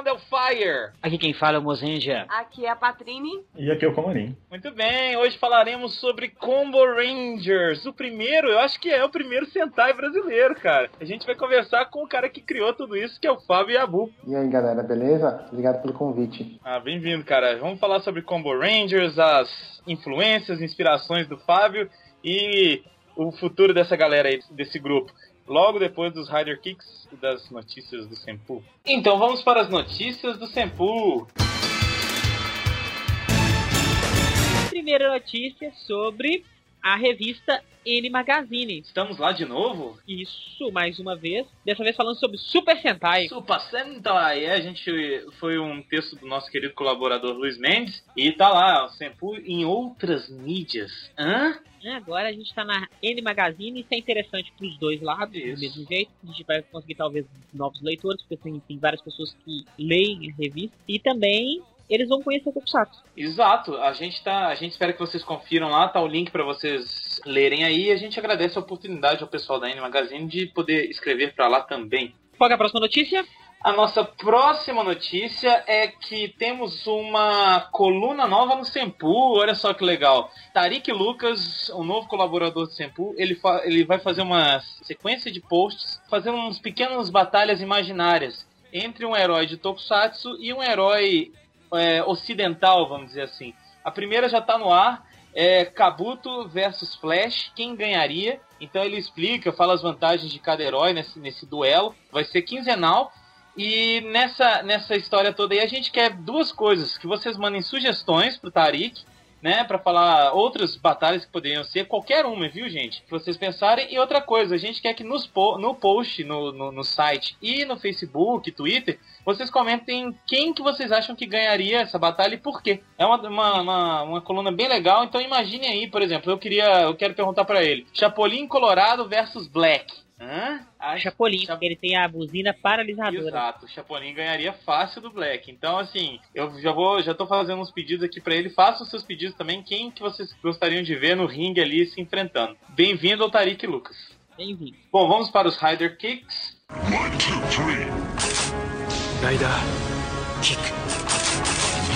on the Fire. Aqui quem fala é o Mozenja. Aqui é a Patrine. E aqui é o Comarim. Muito bem, hoje falaremos sobre Combo Rangers. O primeiro, eu acho que é o primeiro Sentai brasileiro, cara. A gente vai conversar com o cara que criou tudo isso, que é o Fábio Yabu. E aí, galera, beleza? Obrigado pelo convite. Ah, bem-vindo, cara. Vamos falar sobre Combo Rangers, as influências, inspirações do Fábio e o futuro dessa galera aí, desse grupo logo depois dos Rider Kicks e das notícias do Senpu. Então vamos para as notícias do Senpu. Primeira notícia sobre a revista N Magazine. Estamos lá de novo? Isso, mais uma vez. Dessa vez falando sobre Super Sentai. Super Sentai, é, a gente foi um texto do nosso querido colaborador Luiz Mendes e tá lá, o Senpu em outras mídias. Hã? É, agora a gente tá na N Magazine, isso é interessante pros dois lados, isso. do mesmo jeito. A gente vai conseguir talvez novos leitores, porque tem, tem várias pessoas que leem a revista. E também eles vão conhecer o Tokusatsu. Exato. A gente tá, a gente espera que vocês confiram lá, tá o link para vocês lerem aí. A gente agradece a oportunidade ao pessoal da N Magazine de poder escrever para lá também. Qual é a próxima notícia? A nossa próxima notícia é que temos uma coluna nova no Sempu. Olha só que legal. Tarik Lucas, um novo colaborador do Sempu, ele, ele vai fazer uma sequência de posts fazendo uns pequenas batalhas imaginárias entre um herói de Tokusatsu e um herói é, ocidental, vamos dizer assim. A primeira já está no ar, é Kabuto versus Flash, quem ganharia? Então ele explica, fala as vantagens de cada herói nesse, nesse duelo. Vai ser quinzenal. E nessa, nessa história toda aí a gente quer duas coisas: que vocês mandem sugestões pro Tarik né, para falar outras batalhas que poderiam ser, qualquer uma, viu, gente? Que vocês pensarem. E outra coisa, a gente quer que nos po no post, no, no, no, site e no Facebook, Twitter, vocês comentem quem que vocês acham que ganharia essa batalha e por quê. É uma, uma, uma, uma coluna bem legal, então imagine aí, por exemplo, eu queria, eu quero perguntar para ele, Chapolin Colorado versus Black. Hã? A Chapolin, porque ele tem a buzina paralisadora. Exato, o Chapolin ganharia fácil do Black. Então, assim, eu já vou, já tô fazendo uns pedidos aqui para ele. Façam os seus pedidos também. Quem que vocês gostariam de ver no ringue ali se enfrentando? Bem-vindo ao Tarik Lucas. Bem-vindo. Bom, vamos para os Rider Kicks. One, two, three. Rider Kick.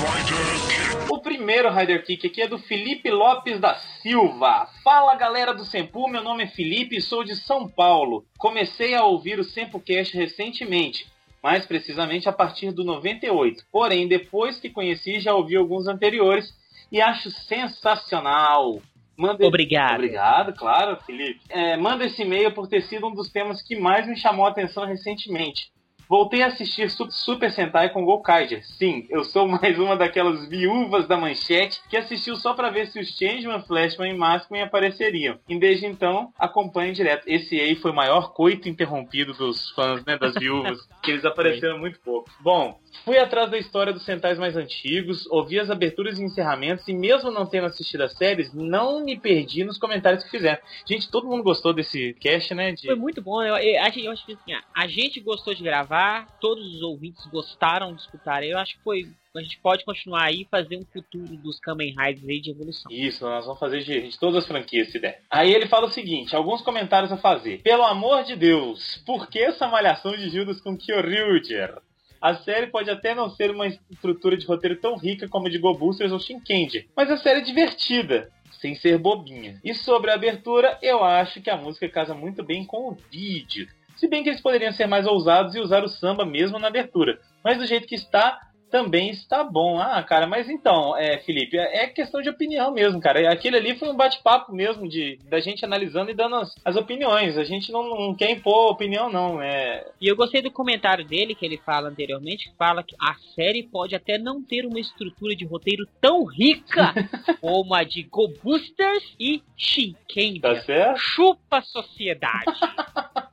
Rider Kick. O primeiro Rider Kick aqui é do Felipe Lopes da Silva. Fala galera do Sempu, meu nome é Felipe e sou de São Paulo. Comecei a ouvir o Sempocast recentemente, mais precisamente a partir do 98. Porém, depois que conheci, já ouvi alguns anteriores e acho sensacional. Manda... Obrigado. Obrigado, claro, Felipe. É, manda esse e-mail por ter sido um dos temas que mais me chamou a atenção recentemente. Voltei a assistir Super Sentai com Gokaiger. Sim, eu sou mais uma daquelas viúvas da manchete que assistiu só para ver se os Changeman, Flashman e Maskman apareceriam. E desde então, acompanho direto. Esse aí foi o maior coito interrompido dos fãs, né, das viúvas, que eles apareceram muito pouco. Bom, Fui atrás da história dos Sentais mais antigos, ouvi as aberturas e encerramentos, e mesmo não tendo assistido as séries, não me perdi nos comentários que fizeram. Gente, todo mundo gostou desse cast, né? De... Foi muito bom. Eu, eu, acho, eu acho que assim, a gente gostou de gravar, todos os ouvintes gostaram de escutar. Eu acho que foi a gente pode continuar aí e fazer um futuro dos Kamen Riders aí de evolução. Isso, nós vamos fazer de, de todas as franquias se der. Aí ele fala o seguinte, alguns comentários a fazer. Pelo amor de Deus, por que essa malhação de Judas com Kyoryuger? A série pode até não ser uma estrutura de roteiro tão rica como a de Go ou Shinkendi, mas a série é divertida sem ser bobinha. E sobre a abertura, eu acho que a música casa muito bem com o vídeo. Se bem que eles poderiam ser mais ousados e usar o samba mesmo na abertura. Mas do jeito que está, também está bom. Ah, cara, mas então, é, Felipe, é, é questão de opinião mesmo, cara. Aquele ali foi um bate-papo mesmo de da gente analisando e dando as, as opiniões. A gente não, não, quer impor opinião, não. É... E eu gostei do comentário dele que ele fala anteriormente, que fala que a série pode até não ter uma estrutura de roteiro tão rica como a de Go Boosters e Shinken. Tá certo? Chupa a sociedade.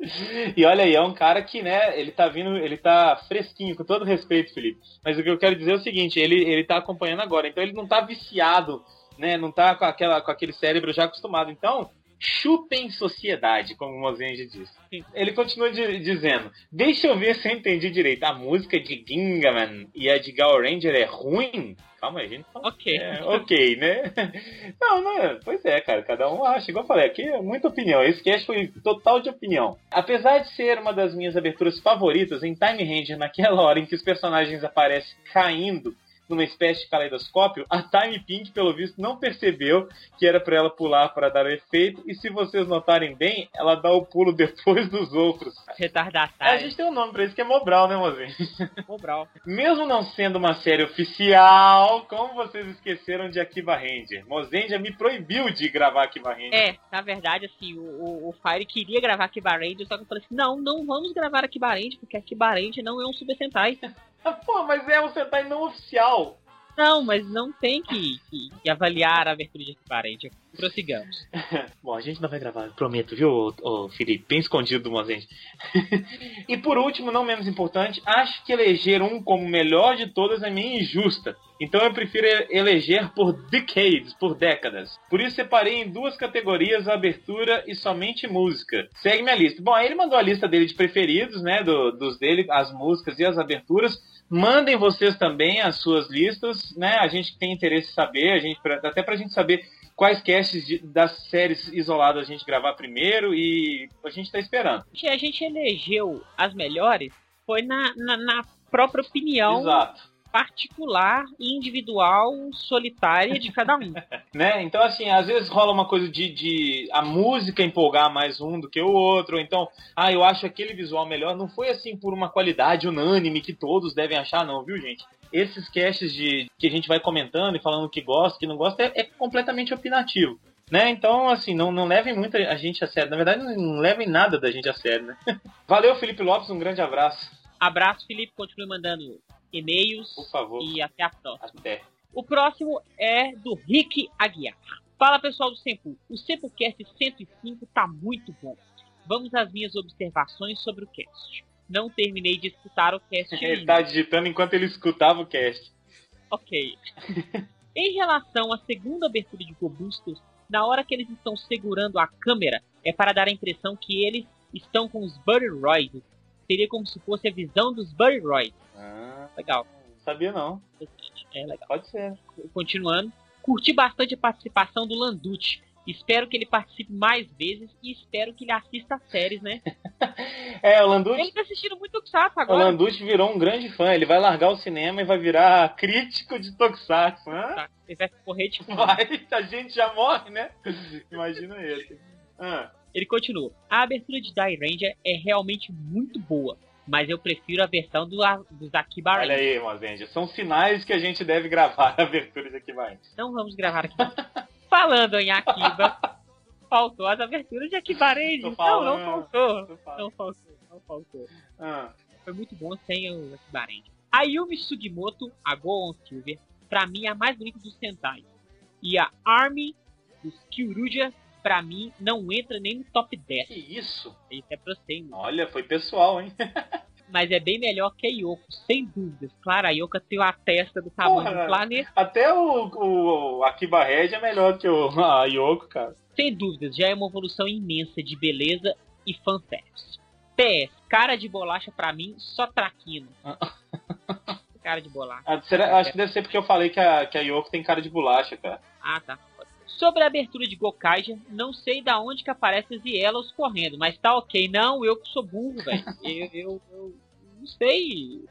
E olha aí, é um cara que, né, ele tá vindo, ele tá fresquinho, com todo respeito, Felipe. Mas o que eu quero dizer é o seguinte, ele, ele tá acompanhando agora, então ele não tá viciado, né, não tá com, aquela, com aquele cérebro já acostumado. Então, chupem sociedade, como o Mozenji disse. Ele continua de, dizendo, deixa eu ver se eu entendi direito, a música de Gingaman e a de Gal Ranger é ruim? Calma aí, gente. Ok. É, ok, né? Não, não, pois é, cara, cada um acha, igual eu falei, aqui é muita opinião. Esse cast foi total de opinião. Apesar de ser uma das minhas aberturas favoritas em Time Ranger, naquela hora em que os personagens aparecem caindo numa espécie de caleidoscópio, a Time Pink, pelo visto, não percebeu que era para ela pular para dar o efeito, e se vocês notarem bem, ela dá o pulo depois dos outros. A Retardatário. gente tem um nome pra isso que é Mobral, né, mozinho? Mobral. Mesmo não sendo uma série oficial, como vocês esqueceram de Akiba Ranger? Mozendia me proibiu de gravar Akiba Ranger. É, na verdade, assim, o, o, o Fire queria gravar Akiba Ranger, só que eu falei assim, não, não vamos gravar Akiba Ranger, porque Akiba Ranger não é um Super Sentai. Pô, mas é um Sentai não oficial. Não, mas não tem que, que, que avaliar a abertura de Ranger. Prossigamos. Bom, a gente não vai gravar, prometo, viu, ô, ô, Felipe? Bem escondido do Mozendia. e por último, não menos importante, acho que eleger um como melhor de todas é meio injusta. Então eu prefiro eleger por decades, por décadas. Por isso separei em duas categorias abertura e somente música. Segue minha lista. Bom, aí ele mandou a lista dele de preferidos, né? do- dos dele, as músicas e as aberturas. Mandem vocês também as suas listas, né? A gente tem interesse em saber, a gente, até pra gente saber quais casts de- das séries isoladas a gente gravar primeiro e a gente tá esperando. A gente elegeu as melhores foi na, na, na própria opinião Exato. particular, individual, solitária de cada um. né? Então, assim, às vezes rola uma coisa de, de a música empolgar mais um do que o outro, ou então, ah, eu acho aquele visual melhor. Não foi assim por uma qualidade unânime que todos devem achar, não, viu, gente? Esses casts de que a gente vai comentando e falando que gosta, que não gosta, é, é completamente opinativo. Né? Então, assim, não, não levem muito a gente a sério. Na verdade, não, não levem nada da gente a sério, né? Valeu, Felipe Lopes, um grande abraço. Abraço, Felipe. Continue mandando e-mails. Por favor. E até a próxima. Até. O próximo é do Rick Aguiar. Fala pessoal do Sempu. O Sempocast 105 tá muito bom. Vamos às minhas observações sobre o cast. Não terminei de escutar o cast Ele tá digitando enquanto ele escutava o cast. Ok. em relação à segunda abertura de Gobustos, na hora que eles estão segurando a câmera, é para dar a impressão que eles estão com os Buddy. Seria como se fosse a visão dos Buddy. Ah, Legal. não sabia não. É legal. Pode ser. Continuando. Curti bastante a participação do Landucci. Espero que ele participe mais vezes e espero que ele assista as séries, né? É, o Landucci, Ele tá assistindo muito Tokusatsu o agora. Landucci virou um grande fã. Ele vai largar o cinema e vai virar crítico de Tokusatsu. Hã? Ele vai correr de fã. Vai, a gente já morre, né? Imagina ele. Ah, Ele continua. A abertura de Die Ranger é realmente muito boa, mas eu prefiro a versão do, dos Akiba olha aí, Mozendia. São sinais que a gente deve gravar a abertura de vai. Não vamos gravar aqui. Falando em Akiba, faltou as aberturas de Akiba Ranger. Tô Não, não faltou. Não faltou, não faltou. Ah, Foi muito bom sem o Akiba Ranger. A Yumi Sugimoto, a Go on Silver, pra mim é a mais bonita dos Sentai. E a Army dos Kyuruja, pra mim, não entra nem no top 10. que isso? Isso é pra você, mano. Olha, foi pessoal, hein? Mas é bem melhor que a Yoko, sem dúvidas. Claro, a Yoko tem a testa do tamanho Porra. do planeta. Até o, o Akiba Red é melhor que o a Yoko, cara. Sem dúvidas, já é uma evolução imensa de beleza e fanservice. PS, cara de bolacha pra mim, só traquino. cara de bolacha. Ah, será- acho que deve ser porque eu falei que a, que a Yoko tem cara de bolacha, cara. Ah, tá. Sobre a abertura de Gokaija, não sei da onde que aparece as Yellows correndo, mas tá ok. Não, eu que sou burro, velho. eu, eu, eu não sei.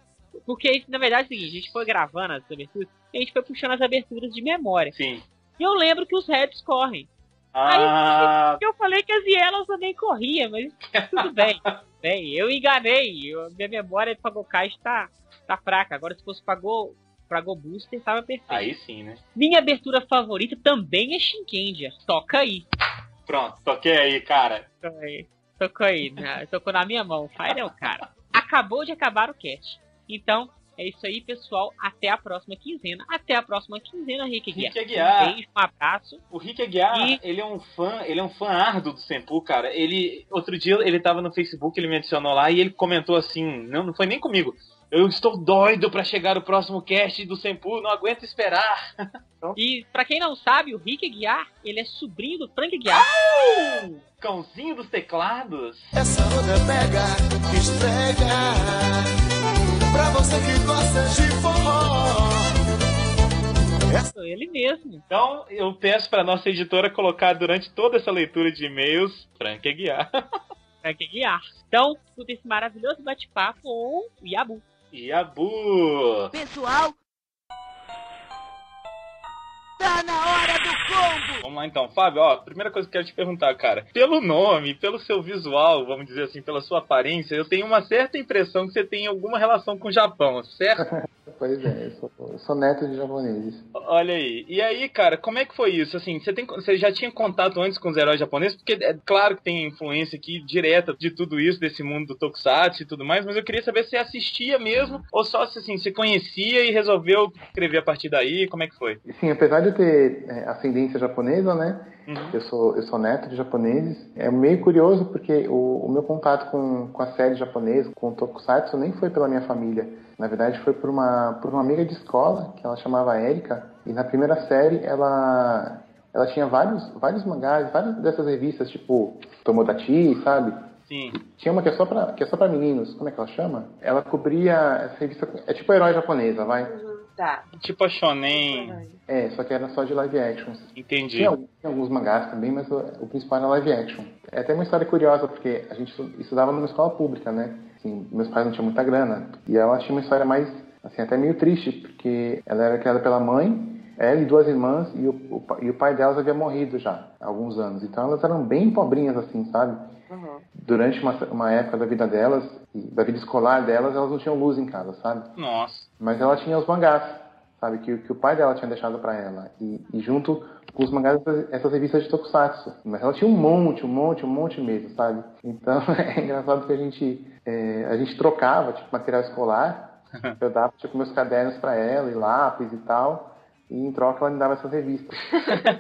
Porque, na verdade, é o seguinte, a gente foi gravando as aberturas, e a gente foi puxando as aberturas de memória. Sim. E eu lembro que os Reds correm. Ah, Eu falei que as Yellows também corriam, mas tudo bem. bem, eu enganei. Eu- minha memória pra Gokaija tá, tá fraca. Agora, se fosse pra Go, pra Go Booster, tava perfeito. aí sim, né? Minha abertura favorita também é Shinkendia. Toca aí. Pronto, toquei aí, cara. Tocou aí. Tocou aí. né? Tocou na minha mão. Fire é o cara. Acabou de acabar o cast. Então, é isso aí, pessoal. Até a próxima quinzena. Até a próxima quinzena, Rick Guiar. Rick Aguiar. Um beijo, um abraço. O Rick Aguiar, E- ele é um fã, ele é um fã árduo do Senpu, cara. Ele, outro dia ele tava no Facebook, ele me adicionou lá e ele comentou assim, não, não foi nem comigo. Eu estou doido pra chegar o próximo cast do Senpu, não aguento esperar. E pra quem não sabe, o Rick Guiar, ele é sobrinho do Frank Guiar. Cãozinho dos teclados. Essa onda pega, esfrega Pra você que gosta de forró Sou ele mesmo. Então, eu peço pra nossa editora colocar durante toda essa leitura de e-mails, Frank Aguiar. Pra que guiar. Então, escuta esse maravilhoso bate-papo com o Yabu. Yabu! Pessoal, tá na hora do combo! Vamos lá então, Fábio, ó, primeira coisa que eu quero te perguntar, cara. Pelo nome, pelo seu visual, vamos dizer assim, pela sua aparência, eu tenho uma certa impressão que você tem alguma relação com o Japão, certo? Pois é, eu sou, eu sou neto de japoneses. Olha aí. E aí, cara, como é que foi isso? Assim, você, tem, você já tinha contato antes com os heróis japoneses? Porque é claro que tem influência aqui direta de tudo isso, desse mundo do Tokusatsu e tudo mais, mas eu queria saber se você assistia mesmo ou só se assim, você conhecia e resolveu escrever a partir daí. Como é que foi? Sim, apesar de eu ter é, ascendência japonesa, né? Uhum. Eu sou, eu sou neto de japoneses. É meio curioso porque o, o meu contato com, com a série japonesa, com o Tokusatsu, nem foi pela minha família. Na verdade, foi por uma, por uma amiga de escola, que ela chamava Erika, e na primeira série ela, ela tinha vários, vários mangás, várias dessas revistas, tipo Tomodachi, sabe? Sim. Tinha uma que é só pra, que é só pra meninos, como é que ela chama? Ela cobria essa revista, é tipo herói japonesa, vai? Tá. Tipo a Shonen. É, só que era só de live action. Entendi. Tinha, alguns- mangás também, mas o, o principal era live action. É até uma história curiosa, porque a gente estu- estudava numa escola pública, né? Assim, meus pais não tinham muita grana. E ela tinha uma história mais, assim, até meio triste, porque ela era criada pela mãe, ela e duas irmãs, e o, o e o pai delas havia morrido já, há alguns anos. Então elas eram bem pobrinhas, assim, sabe? Durante uma, uma época da vida delas, da vida escolar delas, elas não tinham luz em casa, sabe? Nossa. Mas ela tinha os mangás, sabe? Que, que o pai dela tinha deixado pra ela. E, e junto com os mangás, essas, revistas de tokusatsu. Mas ela tinha um monte, um monte, um monte mesmo, sabe? Então é engraçado que a gente, é, a gente trocava, tipo, material escolar. Eu dava, tipo, meus cadernos pra ela, e lápis e tal. E em troca ela me dava essas revistas.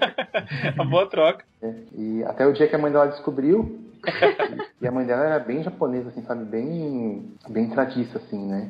Uma boa troca. né? E até o dia que a mãe dela descobriu. E a mãe dela era bem japonesa, assim, sabe? Bem, bem tradiça, assim, né?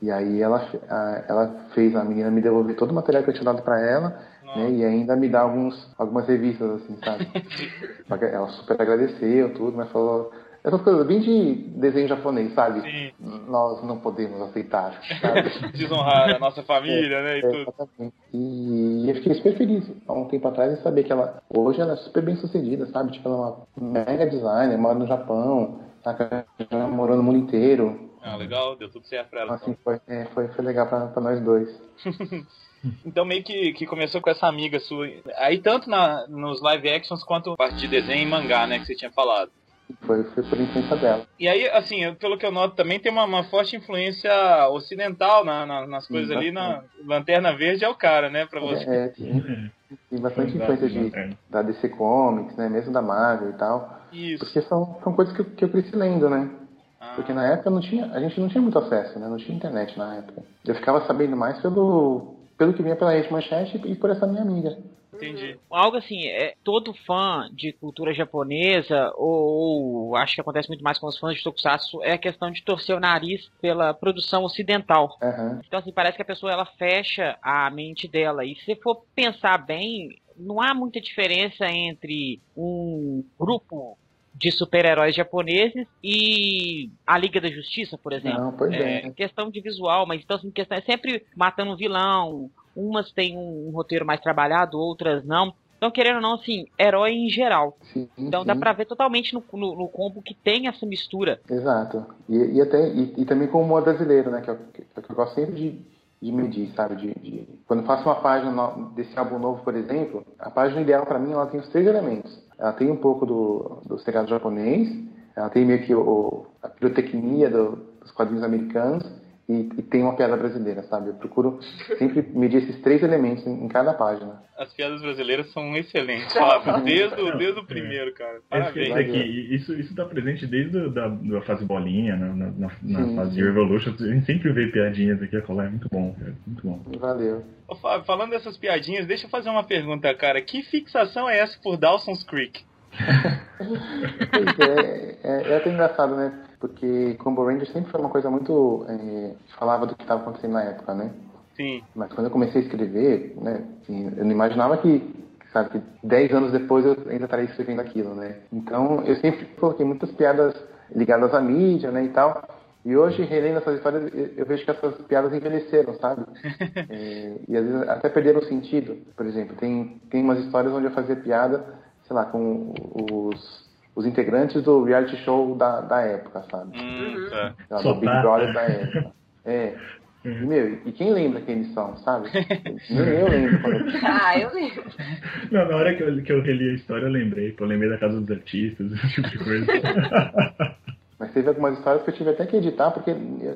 E aí ela, a- ela fez a menina me devolver todo o material que eu tinha dado pra ela, né? E ainda me dar alguns, algumas revistas, assim, sabe? Ela super agradeceu tudo, mas falou... Essas coisas bem de desenho japonês, sabe? Sim. Nós não podemos aceitar? Desonrar a nossa família, né? E É, tudo. exatamente. E eu fiquei super feliz há um tempo atrás em saber que ela hoje ela é super bem sucedida, sabe? Tipo, ela é uma mega designer, mora no Japão, tá, já morou no mundo inteiro. Ah, legal, deu tudo certo pra ela. Assim, foi, é, foi, foi legal pra, pra nós dois. Então meio que, que começou com essa amiga sua. Aí tanto na, nos live actions quanto a parte de desenho e mangá, né, que você tinha falado. Foi, foi por influência dela. E aí, assim, pelo que eu noto também, tem uma, uma forte influência ocidental na, na- nas coisas ali. Na Lanterna Verde é o cara, né, pra você. É, tem, tem bastante influência de, da DC Comics, né? Mesmo da Marvel e tal. Isso. Porque são, são coisas que eu, que eu cresci lendo, né? Ah, Porque na época não tinha, a gente não tinha muito acesso, né? Não tinha internet na época. Eu ficava sabendo mais pelo, pelo que vinha pela rede manchete e por essa minha amiga. Entendi. Algo assim, é, todo fã de cultura japonesa, ou, ou acho que acontece muito mais com os fãs de Tokusatsu, é a questão de torcer o nariz pela produção ocidental. Aham. Então, assim, parece que a pessoa ela fecha a mente dela. E se for pensar bem, não há muita diferença entre um grupo de super-heróis japoneses e a Liga da Justiça, por exemplo. Não, pois É é. questão de visual, mas então assim, questão é sempre matando um vilão. Umas têm um, um roteiro mais trabalhado, outras não. Então, querendo ou não, assim, herói em geral. Sim, Então dá sim. pra ver totalmente no, no, no combo que tem essa mistura. Exato. E, e até, e, e também com o humor brasileiro, né? Que eu, que eu gosto sempre de, de medir, sabe? De, de- Quando eu faço uma página no- desse álbum novo, por exemplo, a página ideal pra mim, ela tem os três elementos. Ela tem um pouco do, do seriado japonês, ela tem meio que o, a pirotecnia do- dos quadrinhos americanos e, e tem uma piada brasileira, sabe? Eu procuro sempre medir esses três elementos em, em cada página. As piadas brasileiras são excelentes, Fábio. Desde, o- desde o primeiro, cara. É Parabéns. dizer que isso, isso tá presente desde a da, da fase bolinha, na, na, na- na Sim, fase sim. de Revolution. A gente sempre vê piadinhas aqui a colar, é muito bom, cara, muito bom. Valeu. Ô, Fábio, falando dessas piadinhas, deixa eu fazer uma pergunta, cara. Que fixação é essa por Dawson's Creek? Pois é, é, é até engraçado, né? Porque Combo Ranger sempre foi uma coisa muito. É, falava do que estava acontecendo na época, né? Sim. Mas quando eu comecei a escrever, né? assim, eu não imaginava que, sabe, que 10 anos depois eu ainda estaria escrevendo aquilo, né? Então eu sempre coloquei muitas piadas ligadas à mídia, né? E tal. E hoje, relendo essas histórias, eu- vejo que essas piadas envelheceram, sabe? É, e às vezes até perderam o sentido. Por exemplo, tem, tem umas histórias onde eu fazia piada, sei lá, com os, os integrantes do reality show da, da época, sabe? Hum, tá. Sei lá, do Big tá. Brother da época. É. Meu, e quem lembra quem eles são, sabe? Nem eu lembro. Quando. Ah, eu lembro. Não, na hora que eu, que eu reli a história, eu lembrei. Pô, eu lembrei da casa dos artistas, esse tipo de coisa. Mas teve algumas histórias que eu tive até que editar, porque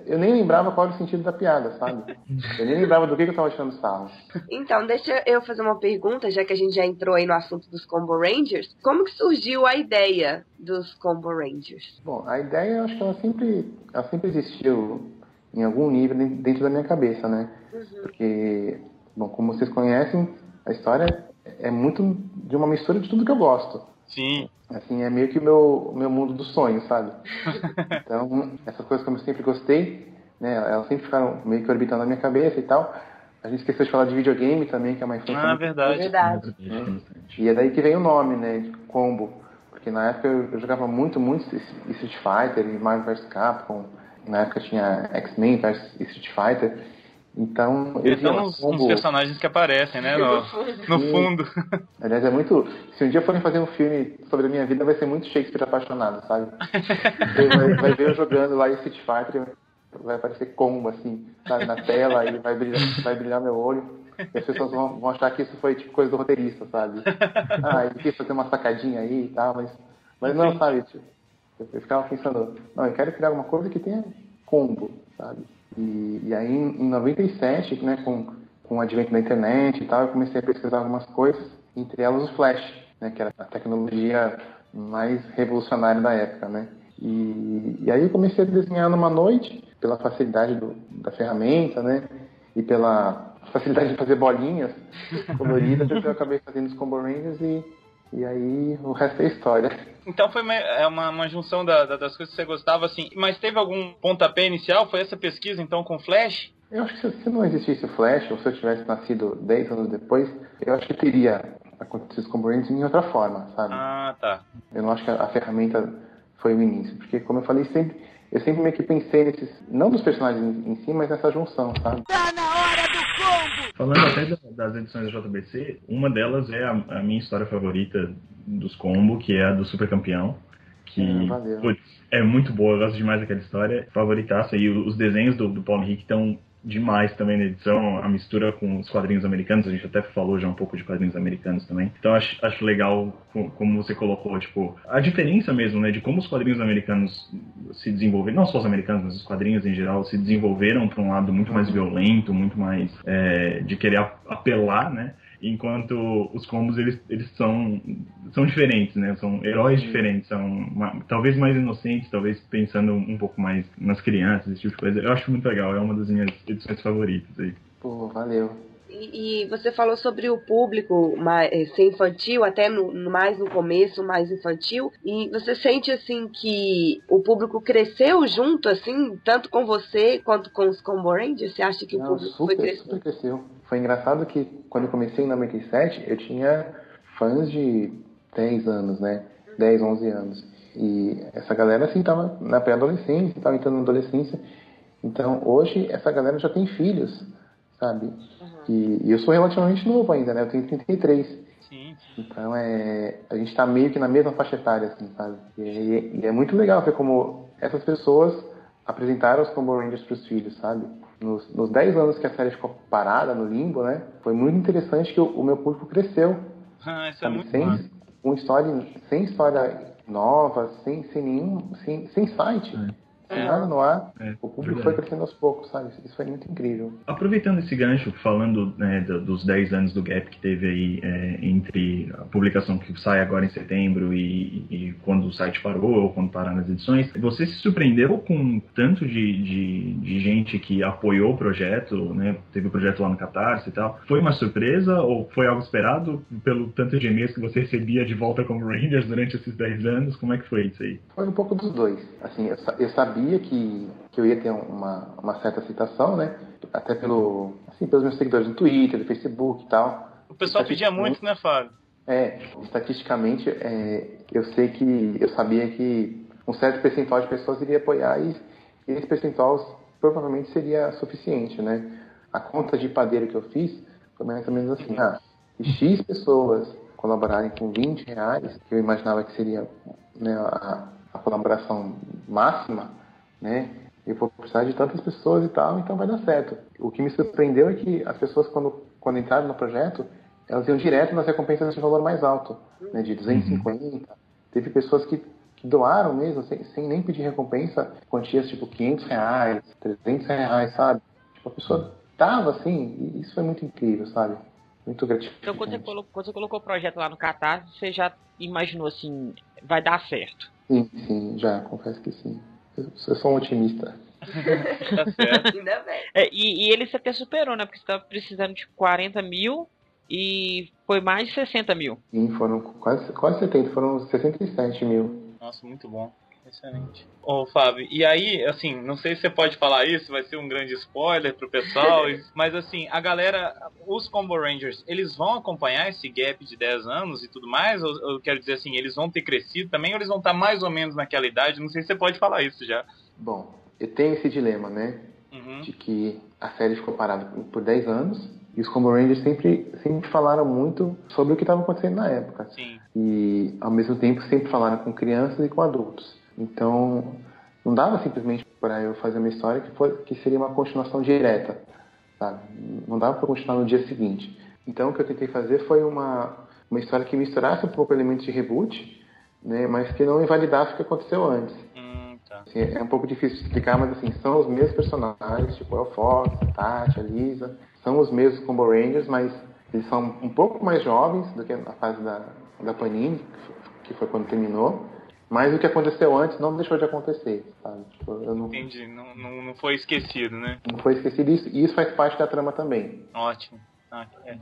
eu, nem lembrava qual era o sentido da piada, sabe? Eu nem lembrava do que, que eu tava tirando sarro. Então, deixa eu fazer uma pergunta, já que a gente já entrou aí no assunto dos Combo Rangers. Como que surgiu a ideia dos Combo Rangers? Bom, a ideia, eu acho que ela sempre, ela sempre existiu em algum nível dentro da minha cabeça, né? Porque, bom, como vocês conhecem, a história é muito de uma mistura de tudo que eu gosto. Sim. Assim, é meio que o meu, meu mundo dos sonhos, sabe? Então, essas coisas que eu sempre gostei, né? Elas sempre ficaram meio que orbitando na minha cabeça e tal. A gente esqueceu de falar de videogame também, que é uma influência Ah, muito verdade. Verdade. e é daí que vem o nome, né, de combo. Porque na época eu, eu jogava muito, muito Street Fighter e Marvel vs Capcom. Na época tinha X-Men vs Street Fighter. Então, eu Eles são lá, uns, personagens que aparecem, né? No, no fundo. Aliás, é muito. Se um dia forem fazer um filme sobre a minha vida, vai ser muito Shakespeare apaixonado, sabe? Você vai, vai ver eu jogando lá em Street Fighter, vai aparecer combo, assim, sabe, na tela, e vai brilhar, vai brilhar meu olho. E as pessoas vão, vão achar que isso foi tipo coisa do roteirista, sabe? Ah, ele quis fazer uma sacadinha aí e tal, mas, mas não, sabe? Tipo, eu ficava pensando, não, eu quero criar alguma coisa que tenha combo, sabe? E, e aí em, em 97, né, com, com o advento da internet e tal, eu comecei a pesquisar algumas coisas, entre elas o Flash, né, que era a tecnologia mais revolucionária da época, né? E, e aí eu comecei a desenhar numa noite, pela facilidade do, da ferramenta, né? E pela facilidade de fazer bolinhas coloridas, eu acabei fazendo os Combo Rangers e, e aí o resto é história. Então foi uma, é uma, uma junção da- da- das coisas que você gostava, assim. Mas teve algum pontapé inicial? Foi essa pesquisa, então, com Flash? Eu acho que se, não existisse o Flash, ou se eu tivesse nascido 10 anos depois, eu acho que teria acontecido os Combo Rangers em outra forma, sabe? Ah, tá. Eu não acho que a, a ferramenta foi o início, porque como eu falei, sempre, eu sempre meio que pensei nesses, não dos personagens em, em si, mas nessa junção, sabe? Tá na hora do combo! Falando até da- das edições da JBC, uma delas é a, a minha história favorita dos combo, que é a do Super Campeão. Que valeu. putz, é muito boa, eu gosto demais daquela história. Favoritaça. E os desenhos do, do Paulo Henrique estão demais também na edição, a mistura com os quadrinhos americanos, a gente até falou já um pouco de quadrinhos americanos também. Então acho, acho legal co- como você colocou, tipo, a diferença mesmo, né, de como os quadrinhos americanos se desenvolveram, não só os americanos, mas os quadrinhos em geral, se desenvolveram para um lado muito mais violento, muito mais é, de querer ap- apelar, né? Enquanto os combos eles, eles são, são diferentes, né? São heróis diferentes, são uma- talvez mais inocentes, talvez pensando um pouco mais nas crianças, esse tipo de coisa. Eu acho muito legal, é uma das minhas edições favoritas aí. Pô, valeu. E, e você falou sobre o público mais, eh, ser infantil, até no, mais no começo, mais infantil. E você sente, assim, que o público cresceu junto, assim, tanto com você quanto com os Combo Rangers? Você acha que o Não, público foi super, crescendo? super cresceu. Foi engraçado que quando eu comecei em 97, eu tinha fãs de 10 anos, né? 10, 11 anos. E essa galera, assim, tava na pré-adolescência, tava entrando na adolescência. Então, hoje, essa galera já tem filhos, sabe? E, e eu sou relativamente novo ainda, né? Eu tenho 33. Sim. Então, é, a gente tá meio que na mesma faixa etária, assim, sabe? E, e- e é muito legal ver como essas pessoas apresentaram os Combo Rangers pros filhos, sabe? Nos, nos 10 anos que a série ficou parada no limbo, né? Foi muito interessante que o, o meu público cresceu, Ah, isso é sabe? muito sem, massa. com história, sem história nova, sem, sem nenhum, sem, sem site, sem nada no ar. É, o público verdade. foi crescendo aos poucos, sabe? Isso foi muito incrível. Aproveitando esse gancho, falando né, do- dos 10 anos do gap que teve aí é, entre a publicação que sai agora em setembro e, e quando o site parou ou quando pararam as edições, você se surpreendeu com tanto de, de, de gente que apoiou o projeto, né? Teve o projeto lá no Catarse e tal. Foi uma surpresa ou foi algo esperado pelo tanto de e-mails que você recebia de volta como Rangers durante esses 10 anos? Como é que foi isso aí? Foi um pouco dos dois. Assim, eu, eu sabia que, que eu ia ter uma, uma certa aceitação, né? Até pelo, assim, pelos meus seguidores no Twitter, no Facebook e tal. O pessoal pedia muito, né, Fábio? É, estatisticamente, é, eu sei que eu sabia que um certo percentual de pessoas iria apoiar e, esse percentual provavelmente seria suficiente, né? A conta de padeiro que eu fiz foi mais ou menos assim, ah, se X pessoas colaborarem com 20 reais, que eu imaginava que seria né, a, a colaboração máxima, né? Eu vou precisar de tantas pessoas e tal, então vai dar certo. O que me surpreendeu é que as pessoas, quando, quando entraram no projeto, elas iam direto nas recompensas de valor mais alto, né, de 250. Teve pessoas que, doaram mesmo, sem, sem, nem pedir recompensa, quantias tipo 500 reais, 300 reais, sabe? Tipo, a pessoa tava assim, e isso foi muito incrível, sabe? Muito gratificante. Então, quando você, colocou, quando você colocou o projeto lá no Catarse, você já imaginou assim, vai dar certo? Sim, sim, já, confesso que sim. Eu, eu sou um otimista. tá certo. Ainda bem. É, e, e ele até superou, né? Porque você estava precisando de 40 mil e foi mais de 60 mil. Sim, foram quase, quase 70, foram 67 mil. Nossa, muito bom. Excelente. Ô, Fábio, e aí, assim, não sei se você pode falar isso, vai ser um grande spoiler pro pessoal, mas assim, a galera, os Combo Rangers, eles vão acompanhar esse gap de 10 anos e tudo mais? Ou eu quero dizer assim, eles vão ter crescido também ou eles vão estar mais ou menos naquela idade? Não sei se você pode falar isso já. Bom, eu tenho esse dilema, né? Uhum. De que a série ficou parada por 10 anos e os Combo Rangers sempre, sempre falaram muito sobre o que estava acontecendo na época. Sim. E, ao mesmo tempo, sempre falaram com crianças e com adultos. Então, não dava simplesmente para eu fazer uma história que, for, que seria uma continuação direta, sabe? Não dava para continuar no dia seguinte. Então, o que eu tentei fazer foi uma, uma história que misturasse um pouco elementos de reboot, né, mas que não invalidasse o que aconteceu antes. Hum, tá. Assim, é um pouco difícil de explicar, mas assim, são os mesmos personagens, tipo o Fox, a Tati, a Lisa, são os mesmos Combo Rangers, mas eles são um pouco mais jovens do que na fase da, da Panini, que foi quando terminou. Mas o que aconteceu antes não deixou de acontecer, sabe? Tipo, eu não, Entendi, não, não, não foi esquecido, né? não foi esquecido isso, e isso faz parte da trama também. Ótimo. Ah, é.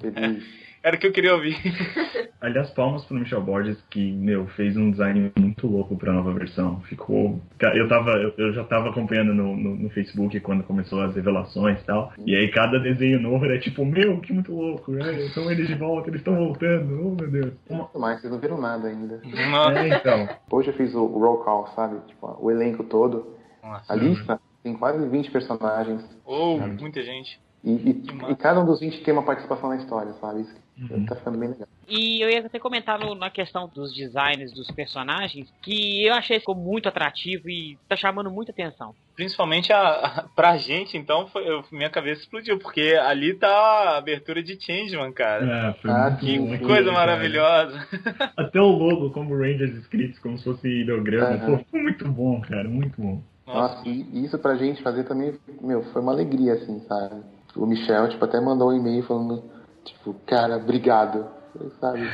Era o que eu queria ouvir. Aliás, palmas pro Michel Borges, que, meu, fez um design muito louco pra nova versão. Ficou. Eu, tava, eu, já tava acompanhando no, no, no Facebook quando começou as revelações e tal. E aí cada desenho novo era tipo, meu, que muito louco, né? Então eles de volta, eles estão voltando, oh meu Deus. Uma- mas vocês não viram nada ainda. Nossa. É, então. Hoje eu fiz o roll call, sabe? Tipo, o elenco todo. Nossa. A lista tem quase 20 personagens. Oh, muita gente. E, e, e cada um dos 20 tem uma participação na história, sabe? Isso Uhum. tá ficando bem legal. E eu ia até comentar no- na questão dos designs dos personagens, que eu achei ficou muito atrativo e tá chamando muita atenção. Principalmente a, a, pra gente, então, foi, eu- minha cabeça explodiu, porque ali tá a abertura de Changeman, cara. É, foi Ah, Que bom, coisa cara. maravilhosa. Até o logo como Rangers escritos como se fosse ideograma. Pô, ficou muito bom, cara, muito bom. Nossa. Nossa, e e isso pra gente fazer também, meu, foi uma alegria, assim, sabe? O Michel, tipo, até mandou um e-mail falando, tipo, cara, obrigado, sabe?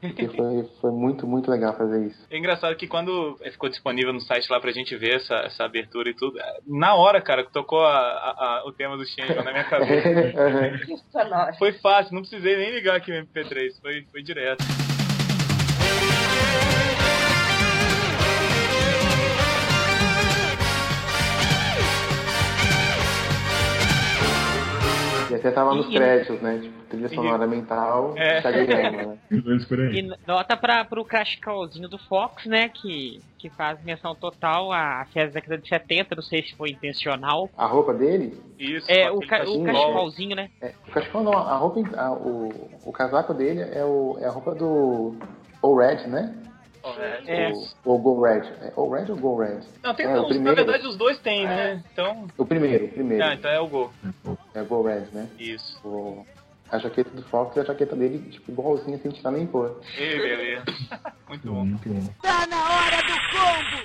Porque foi, foi muito, muito legal fazer isso. É engraçado que quando ficou disponível no site lá pra gente ver essa, essa abertura e tudo, na hora, cara, que tocou a- a- a- o tema do Changeman na minha cabeça. Nós. Foi fácil, não precisei nem ligar aqui o MP3, foi, foi direto. Até tava nos E- e- créditos, né? Tipo, trilha sonora mental, É. Né? Dois por aí. E nota pra, pro Crash Callzinho do Fox, né, que, que faz menção total à festa da década de 70, não sei se foi intencional. A roupa dele, Isso, É, o, ca o cachecolzinho, né? é, o cachecol não, a roupa, a- o, o casaco dele é, o, é a roupa do O Red, né? É. O, o Go Red. É, o Red ou Go Red? Não, tem É, os- primeiro. Na verdade, os dois tem, né? Então. O primeiro, o primeiro. Ah, então é o Gol. É Go Red, né? Isso. O, a jaqueta do Fox e a jaqueta dele, tipo, igualzinha, sem tirar nem pôr. Ei, beleza. Muito bom. Muito bom.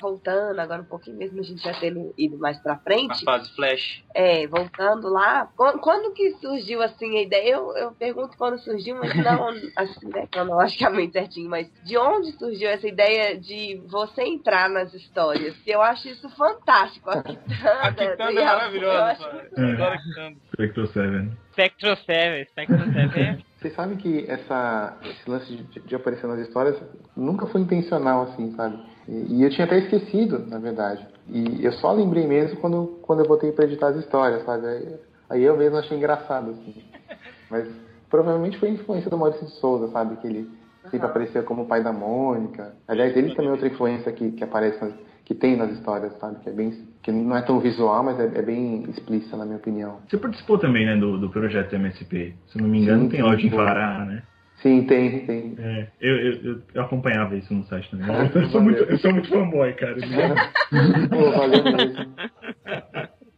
Voltando agora um pouquinho, mesmo a gente já tendo ido mais pra Na frente. fase Flash. É, voltando lá, quando, quando que surgiu assim a ideia? Eu, eu pergunto quando surgiu, mas não assim, né, cronologicamente certinho, mas de onde surgiu essa ideia de você entrar nas histórias? Eu acho isso fantástico. A Kitanda, A Kitanda do é maravilhosa. eu acho muito É. adoro a Kitanda. Spectro 7. Spectro 7, Spectro 7 Vocês sabem que essa, esse lance de, de aparecer nas histórias nunca foi intencional, assim, sabe? E, e eu tinha até esquecido, na verdade. E eu só lembrei mesmo quando, quando eu botei pra editar as histórias, sabe? Aí, aí eu mesmo achei engraçado, assim. Mas provavelmente foi influência do Maurício de Souza, sabe? Que ele sempre Aham. aparecia como o pai da Mônica. Aliás, ele também é outra influência que, que aparece nas, que tem nas histórias, sabe? Que é bem que não é tão visual, mas é, é bem explícita na minha opinião. Você participou também, né, do, do projeto MSP. Se não me engano, Sim, tem ódio em. Vará, né? Sim, tem, tem. É, eu, eu, eu- acompanhava isso no site também. Eu sou muito, eu sou muito fanboy, cara. Pô, valeu mesmo.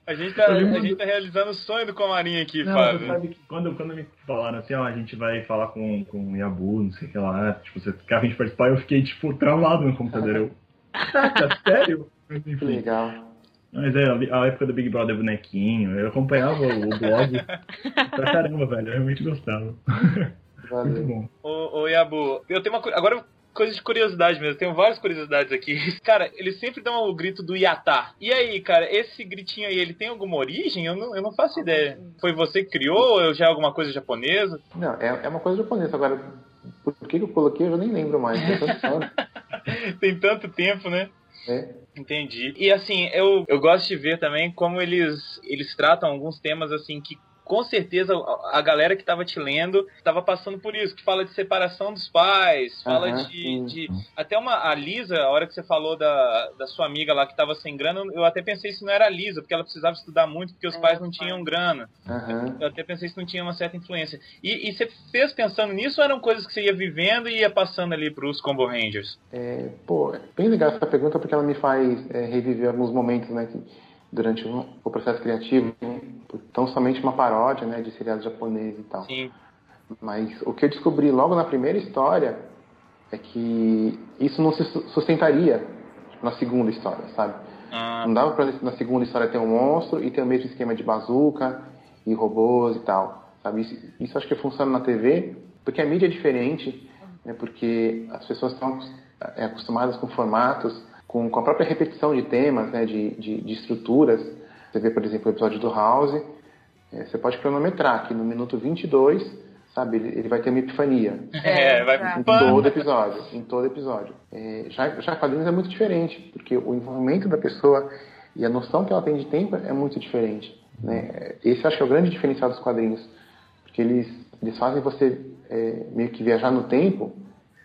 A gente tá, a gente tá realizando o sonho do Comarinho aqui, Não, Fábio. sabe que quando, quando me falaram assim, ó, a gente vai falar com, com o Yabu, não sei o que lá, tipo, você quer a gente participar, eu fiquei, tipo, travado no computador. Eu, caraca, sério? Mas, Que enfim. legal. Mas é, a época do Big Brother bonequinho, eu acompanhava o, blog pra caramba, velho, eu realmente gostava. Muito Valeu. bom. Ô, ô Yabu, eu tenho uma. cu- Agora, coisa de curiosidade mesmo, eu tenho várias curiosidades aqui. Cara, eles sempre dão o grito do Yatá. E aí, cara, esse gritinho aí, ele tem alguma origem? Eu não, eu não faço ideia. Foi você que criou ou já é alguma coisa japonesa? Não, é, é uma coisa japonesa. Agora, por que que eu coloquei, eu já nem lembro mais. Tem tanto tempo, né? É. Entendi. E assim, eu, eu gosto de ver também como eles, eles tratam alguns temas assim que com certeza a galera que estava te lendo estava passando por isso, que fala de separação dos pais, fala Aham, de, de- Até uma. A Lisa, a hora que você falou da, da sua amiga lá que estava sem grana, eu até pensei se não era a Lisa, porque ela precisava estudar muito, porque os É, pais não os tinham grana. Aham. Eu até pensei se não tinha uma certa influência. E, e você fez pensando nisso ou eram coisas que você ia vivendo e ia passando ali pros Combo Rangers? É, pô, é bem legal essa pergunta porque ela me faz é, reviver alguns momentos, né, que durante o, o processo criativo, tão somente uma paródia, né, de seriado japonês e tal. Sim. Mas o que eu descobri logo na primeira história é que isso não se su- sustentaria na segunda história, sabe? Ah, Não dava pra na segunda história ter um monstro e ter o mesmo esquema de bazuca e robôs e tal, sabe? Isso, isso acho que funciona na TV porque a mídia é diferente, né? Porque as pessoas estão é, acostumadas com formatos, com, com a própria repetição de temas, né? De, de, de estruturas. Você vê, por exemplo, o episódio do House, é, você pode cronometrar que no minuto 22, sabe? Ele, ele vai ter uma epifania. é, vai exato. Em todo episódio, em todo episódio. É, já, já quadrinhos é muito diferente, porque o envolvimento da pessoa e a noção que ela tem de tempo é muito diferente. Né? Esse eu acho que é o grande diferencial dos quadrinhos, porque eles, eles fazem você é, meio que viajar no tempo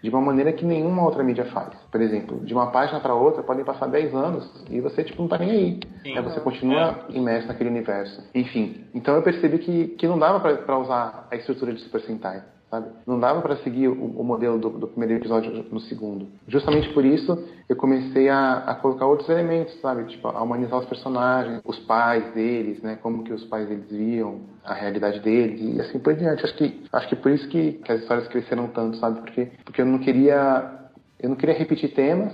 de uma maneira que nenhuma outra mídia faz. Por exemplo, de uma página para outra podem passar 10 anos e você tipo não tá nem aí. Sim. né? Você continua imerso naquele universo. Enfim, então eu percebi que, que não dava para usar a estrutura de Super Sentai. Sabe? Não dava para seguir o, o modelo do, do primeiro episódio no segundo. Justamente por isso eu comecei a, a colocar outros elementos, sabe? Tipo, a humanizar os personagens, os pais deles, né? Como que os pais deles viam a realidade deles e assim por diante. Acho que acho que por isso que, que as histórias cresceram tanto, sabe? Porque porque eu não queria eu não queria repetir temas,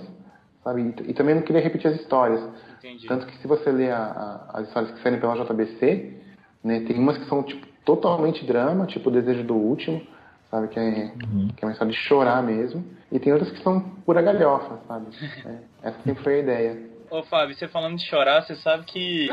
sabe? E, e também não queria repetir as histórias. Entendi. Tanto que se você ler a- a- as histórias que saem pela JBC, né, tem umas que são tipo, totalmente drama, tipo O Desejo do Último, sabe? Que é, que é uma história de chorar mesmo. E tem outras que são pura galhofa, sabe? É, essa sempre foi a ideia. Ô Fábio, você falando de chorar, você sabe que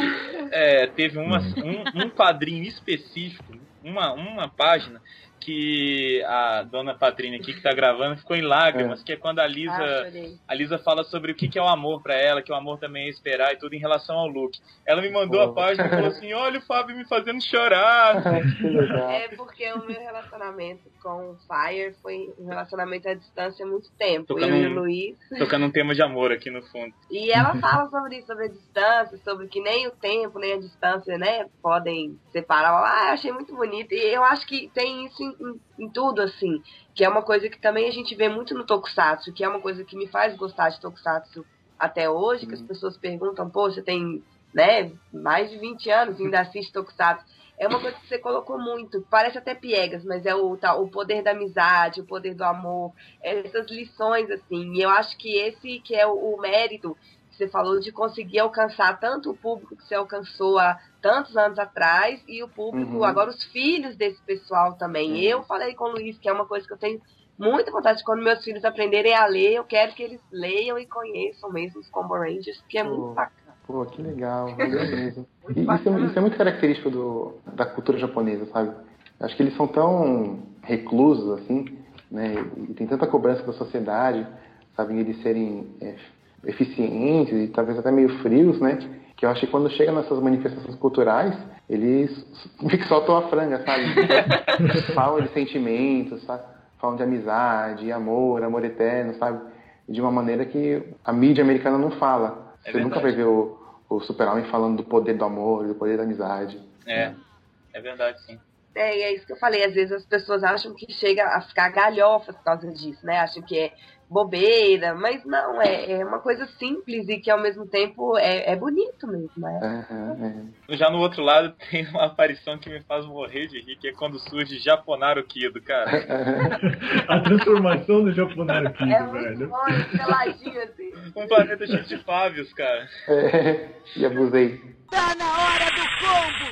é, teve uma, um, um quadrinho específico, uma, uma página, que a dona Patrícia aqui que tá gravando ficou em lágrimas, que é quando a Ah, Lisa, chorei. a Lisa fala sobre o que, que é o amor pra ela, que o amor também é esperar e tudo em relação ao Luke. Ela me mandou a Pô. página e falou assim: olha o Fábio me fazendo chorar. legal. É porque o meu relacionamento com o Fire foi um relacionamento à distância há muito tempo. Tocando eu e um- o Luiz. Tocando um tema de amor aqui no fundo. E ela fala sobre isso, sobre a distância, sobre que nem o tempo, nem a distância, né, podem separar. Ah, eu achei muito bonito. E eu acho que tem isso em, em- em tudo, assim. Que é uma coisa que também a gente vê muito no Tokusatsu, que é uma coisa que me faz gostar de Tokusatsu até hoje, que as pessoas perguntam, pô, você tem, né, mais de 20 anos e ainda assiste Tokusatsu. É uma coisa que você colocou muito, parece até piegas, mas é o, tá, o poder da amizade, o poder do amor, essas lições, assim. E eu acho que esse que é o, o mérito você falou de conseguir alcançar tanto o público que você alcançou há tantos anos atrás e o público, Uhum. agora os filhos desse pessoal também. Uhum. Eu falei com o Luiz que é uma coisa que eu tenho muita vontade de quando meus filhos aprenderem a ler, eu quero que eles leiam e conheçam mesmo os Combo Rangers, que é Pô. muito bacana. Pô, que legal, valeu mesmo. E isso, é- isso é muito característico do, da cultura japonesa, sabe? Acho que eles são tão reclusos, assim, né? E tem tanta cobrança da sociedade, sabe? Eles serem é, eficientes e talvez até meio frios, né? Que eu acho que quando chega nessas manifestações culturais, eles meio que soltam a franga, sabe? Falam de sentimentos, sabe? Falam de amizade, amor, amor eterno, sabe? de uma maneira que a mídia americana não fala. É Você nunca vai ver o, o super-homem falando do poder do amor, do poder da amizade. É, é verdade, sim. É, e é isso que eu falei. Às vezes as pessoas acham que chega a ficar galhofa por causa disso, né? Acham que é bobeira, mas não, é, é uma coisa simples e que ao mesmo tempo é, é bonito mesmo, né? Uhum, é. Já no outro lado tem uma aparição que me faz morrer de rir, que é quando surge Japonaro Kido, cara. A transformação do Japonaro Kido, É muito velho. bom, peladinho assim. Um planeta cheio de Fábios, cara. É, e abusei.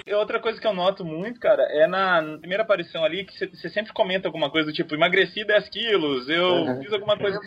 E outra coisa que eu noto muito, cara, é na primeira aparição ali que você sempre comenta alguma coisa do tipo, emagreci 10 quilos, eu Uhum. fiz alguma coisa.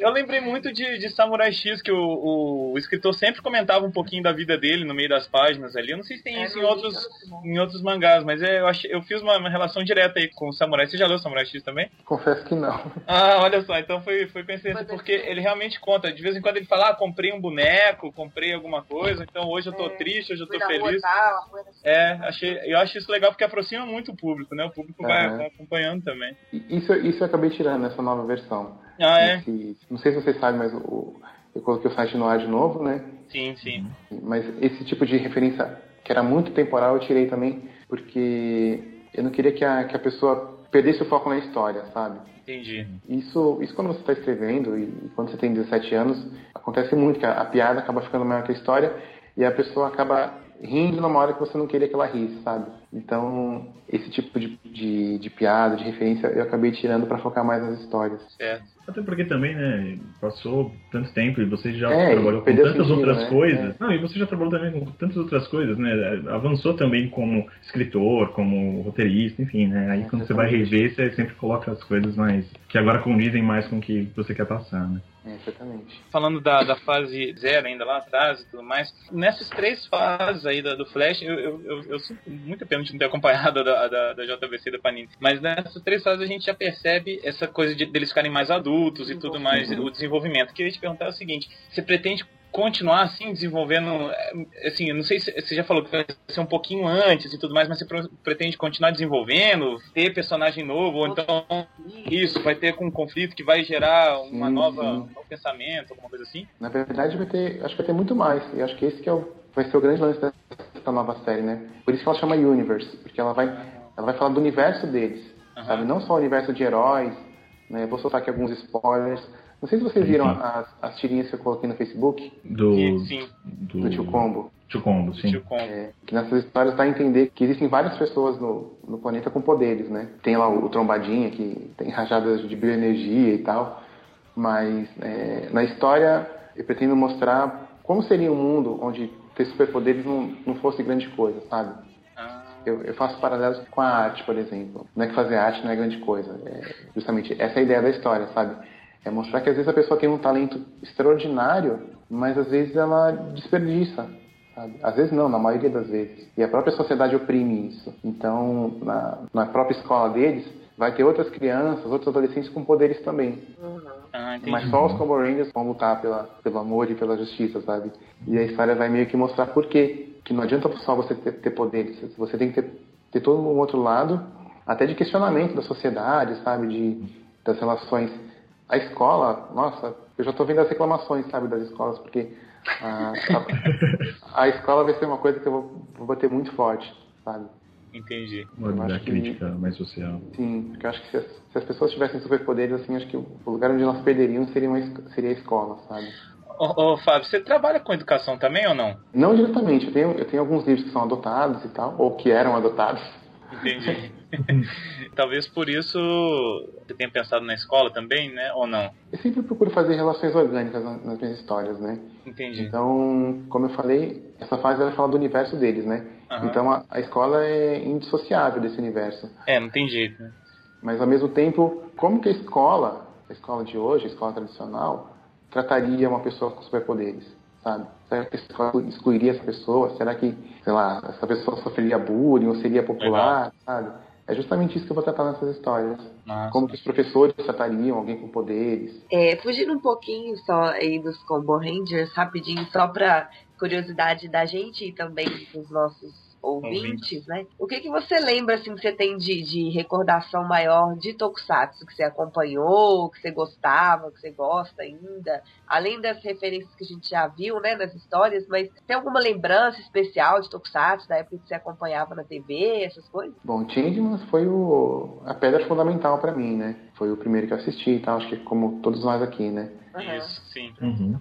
Eu lembrei muito de, de Samurai X, que o, o, o escritor sempre comentava um pouquinho da vida dele no meio das páginas ali. Eu não sei se tem É, isso em no outros, em outros mangás, mas é, eu, achei, eu fiz uma, uma relação direta aí com o Samurai. Você já leu Samurai X também? Confesso que não. Ah, olha só, então foi, foi coincidência, Foi porque ele realmente conta. De vez em quando ele fala, ah, comprei um boneco, comprei alguma coisa, então hoje eu tô É, triste, hoje eu Fui tô na rua feliz. tal, assim. É, achei, eu acho isso legal porque aproxima muito o público, né? O público vai, Aham. vai acompanhando também. Isso, isso eu acabei tirando nessa nova versão. Ah, é? Esse- não sei se vocês sabem, mas o, eu coloquei o site no ar de novo, né? Sim, sim. Mas esse tipo de referência, que era muito temporal, eu tirei também, porque eu não queria que a, que a pessoa perdesse o foco na história, sabe? Entendi. Isso, isso quando você está escrevendo e, e quando você tem 17 anos, acontece muito, que a, a piada acaba ficando maior que a história e a pessoa acaba rindo numa hora que você não queria que ela risse, sabe? Então, esse tipo de, de, de piada, de referência, eu acabei tirando para focar mais nas histórias. Certo. Até porque também, né, passou tanto tempo e você já É, trabalhou com tantas sentido, outras né? coisas. Não, e você já trabalhou também com tantas outras coisas, né? Avançou também como escritor, como roteirista, enfim, né? Aí quando você vai rever, você sempre coloca as coisas mais. que agora condizem mais com o que você quer passar, né? É, exatamente. Falando da, da fase zero ainda lá atrás e tudo mais, nessas três fases aí da, do Flash, eu, eu, eu, eu sinto muita pena de não ter acompanhado da, da, da JVC da Panini. Mas nessas três fases a gente já percebe essa coisa de deles ficarem mais adultos e tudo mais, o desenvolvimento. Queria te perguntar o seguinte: você pretende continuar assim, desenvolvendo, eh, assim, eu não sei se você já falou que vai ser um pouquinho antes e tudo mais, mas você pretende continuar desenvolvendo, ter personagem novo, ou então isso, vai ter um conflito que vai gerar uma Sim, nova, sim. um novo pensamento, alguma coisa assim? Na verdade, vai ter, acho que vai ter muito mais. E acho que esse que é o, vai ser o grande lance dessa nova série, né? Por isso que ela chama Universe, porque ela vai, ela vai falar do universo deles, Aham. sabe? Não só o universo de heróis, né? Vou soltar aqui alguns spoilers. Não sei se vocês viram Sim. as, as tirinhas que eu coloquei no Facebook Do. Sim, sim. Do, do Tio Combo. Tio Combo, sim. Tio Combo. É, que nessas histórias dá a entender que existem várias pessoas no, no planeta com poderes, né? Tem lá o, o Trombadinha, que tem rajadas de bioenergia e tal, mas é, na história eu pretendo mostrar como seria um mundo onde ter superpoderes não, não fosse grande coisa, sabe? Ah, Eu, eu faço paralelos com a arte, por exemplo. Não é que fazer arte não é grande coisa. É justamente essa é a ideia da história, sabe? É mostrar que às vezes a pessoa tem um talento extraordinário, mas às vezes ela desperdiça. Sabe? Às vezes não, na maioria das vezes. E a própria sociedade oprime isso. Então, na, na própria escola deles, vai ter outras crianças, outros adolescentes com poderes também. Ah. Mas só os Combo Rangers vão lutar pela, pelo amor e pela justiça, sabe? E a história vai meio que mostrar por quê. Que não adianta só você ter, ter poderes, você tem que ter, ter todo um outro lado, até de questionamento da sociedade, sabe? De, das relações. A escola, nossa, eu já tô vendo as reclamações, sabe, das escolas, porque a, a, a escola vai ser uma coisa que eu vou, vou bater muito forte, sabe? Entendi. Acho que- crítica mais social. Sim, porque eu acho que se as, se as pessoas tivessem superpoderes, assim, acho que o lugar onde elas perderiam seria, uma, seria a escola, sabe? Ô, ô, Fábio, você trabalha com educação também ou não? Não diretamente, eu tenho, eu tenho alguns livros que são adotados e tal, ou que eram adotados. Entendi. Talvez por isso você tenha pensado na escola também, né? Ou não? Eu sempre procuro fazer relações orgânicas na- nas minhas histórias, né? Entendi. Então, como eu falei, essa fase ela fala do universo deles, né? Aham. Então a, a escola é indissociável desse universo. É, não tem jeito, né? Mas ao mesmo tempo, como que a escola, a escola de hoje, a escola tradicional, trataria uma pessoa com superpoderes, sabe? Será que a escola excluiria essa pessoa? Será que, sei lá, essa pessoa sofreria bullying ou seria popular, sabe? É justamente isso que eu vou tratar nessas histórias. Nossa. Como que os professores tratariam alguém com poderes? É, fugindo um pouquinho só aí dos Combo Rangers, rapidinho, só pra curiosidade da gente e também dos nossos ouvintes, né? O que, que você lembra, assim, que você tem de, de recordação maior de Tokusatsu, que você acompanhou, que você gostava, que você gosta ainda? Além das referências que a gente já viu, né, nas histórias, mas tem alguma lembrança especial de Tokusatsu, da época que você acompanhava na TV, essas coisas? Bom, Changeman foi o, a pedra fundamental pra mim, né? Foi o primeiro que eu assisti e tal, acho que como todos nós aqui, né? Aham. Isso, sim. Uhum.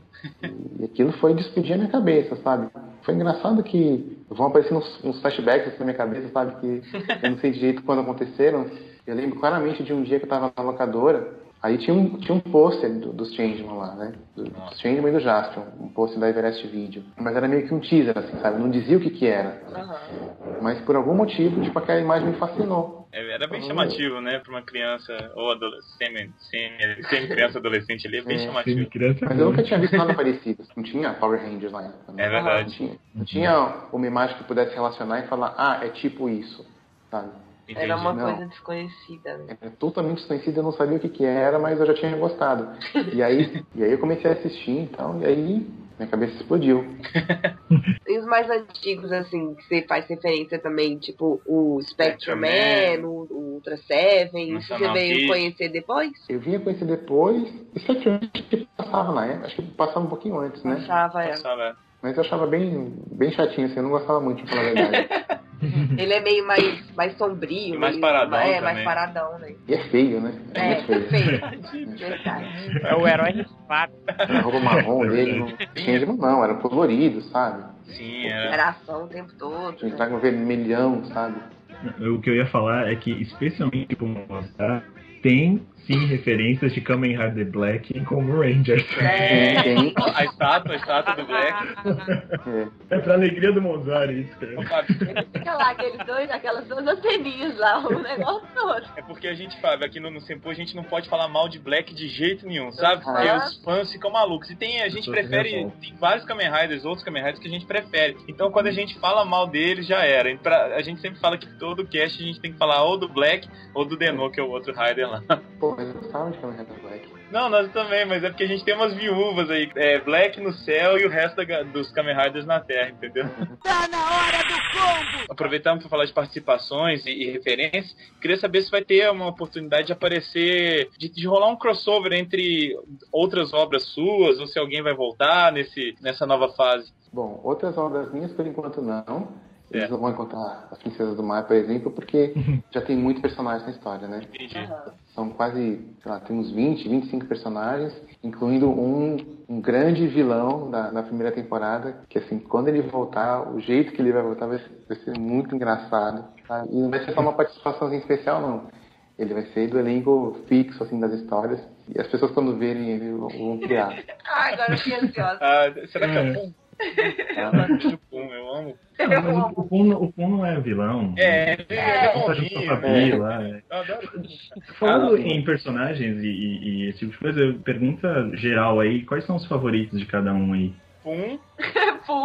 E aquilo foi de explodir a minha cabeça, sabe? Foi engraçado que vão aparecendo uns, uns flashbacks na minha cabeça, sabe? Que eu não sei direito quando aconteceram. Eu lembro claramente de um dia que eu tava na locadora, aí tinha um, tinha um pôster do, dos Changeman lá, né? Do, dos Changeman e do Jaspion, um pôster da Everest Video. Mas era meio que um teaser, assim, sabe? Não dizia o que que era. Aham. Mas por algum motivo, tipo, aquela imagem me fascinou. É, Era bem chamativo, né, pra uma criança ou adolescente, semi, semi criança adolescente ali, é bem É, chamativo. Criança. Mas eu nunca tinha visto nada parecido. Não tinha Power Rangers na época. né? É verdade. Não tinha, não tinha uma imagem que pudesse relacionar e falar, ah, é tipo isso, sabe? Era uma Não. coisa desconhecida, né? É totalmente desconhecido, eu não sabia o que, que era, mas eu já tinha gostado. E aí, e aí eu comecei a assistir, então, e aí minha cabeça explodiu. E os mais antigos, assim, que você faz referência também, tipo o Spectrum Man, o, o Ultra Seven, isso você veio conhecer depois? Eu vinha conhecer depois, isso aqui acho que passava na época, acho que passava um pouquinho antes, né? Achava, é. Sabe? Mas eu achava bem, bem chatinho, assim, eu não gostava muito, pra falar a verdade. Ele é meio mais, mais sombrio. E mais meio- paradão É, também. mais paradão, né? E é feio, né? É, É, muito feio. feio. Verdade. É o herói rispado. A roupa marrom dele não tinha de não, era colorido, sabe? Sim, era. Era ação o tempo todo. Tinha Né? que um vermelhão, sabe? O que eu ia falar é que, especialmente com o mangá, tem sim referências de Kamen Rider Black em Como Rangers. É. Tem, A estátua, a estátua do Black. é, É pra alegria do Mozart isso, Ô, cara. Ele fica lá, aqueles dois, aquelas duas anteninhas lá, o negócio todo. É porque a gente, Fábio, aqui no, no Sempo a gente não pode falar mal de Black de jeito nenhum, sabe? Porque Aham. os fãs ficam malucos. E tem, a gente prefere. Tem vários Kamen Riders, outros Kamen Riders que a gente prefere. Então quando a gente fala mal deles, já era. Pra- a gente sempre fala que todo cast a gente tem que falar ou do Black ou do Deno, que é o outro Rider lá. pô, mas eu gostava de Kamen Rider Black. Não, nós também, mas é porque a gente tem umas viúvas aí. É Black no céu e o resto da dos Kamen Riders na Terra, entendeu? Tá na hora do combo! Aproveitando para falar de participações e, e referências, queria saber se vai ter uma oportunidade de aparecer, de, de rolar um crossover entre outras obras suas, ou se alguém vai voltar nesse, nessa nova fase. Bom, outras obras minhas, por enquanto, não. Eles É. não vão encontrar as Princesas do Mar, por exemplo, porque já tem muito personagem na história, né? Entendi. São quase, sei lá, tem uns 20, 25 personagens, incluindo um, um grande vilão da, da primeira temporada, que assim, quando ele voltar, o jeito que ele vai voltar vai ser, vai ser muito engraçado. tá? E não vai ser só uma participação especial, não. Ele vai ser do elenco fixo, assim, das histórias. E as pessoas, quando verem ele, vão- criar. Ai, agora eu fiquei ansiosa. Ah, será que é É. Eu gosto do Pum, eu amo. Não, mas o, o, Pum, o Pum não é vilão. É, ele é Ele tá junto com a. Fabi lá. é. Eu adoro. Falando Ah, em personagens e, e- e esse tipo de coisa, pergunta geral aí, quais são os favoritos de cada um aí? Pum. Pum.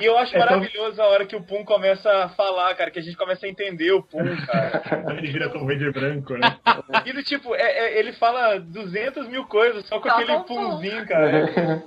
E eu acho É só- maravilhoso a hora que o Pum começa a falar, cara, que a gente começa a entender o Pum, cara. Ele vira como Ranger branco, né? E do tipo, é- é- ele fala 200 mil coisas só com Só aquele com o Pum. Pumzinho, cara.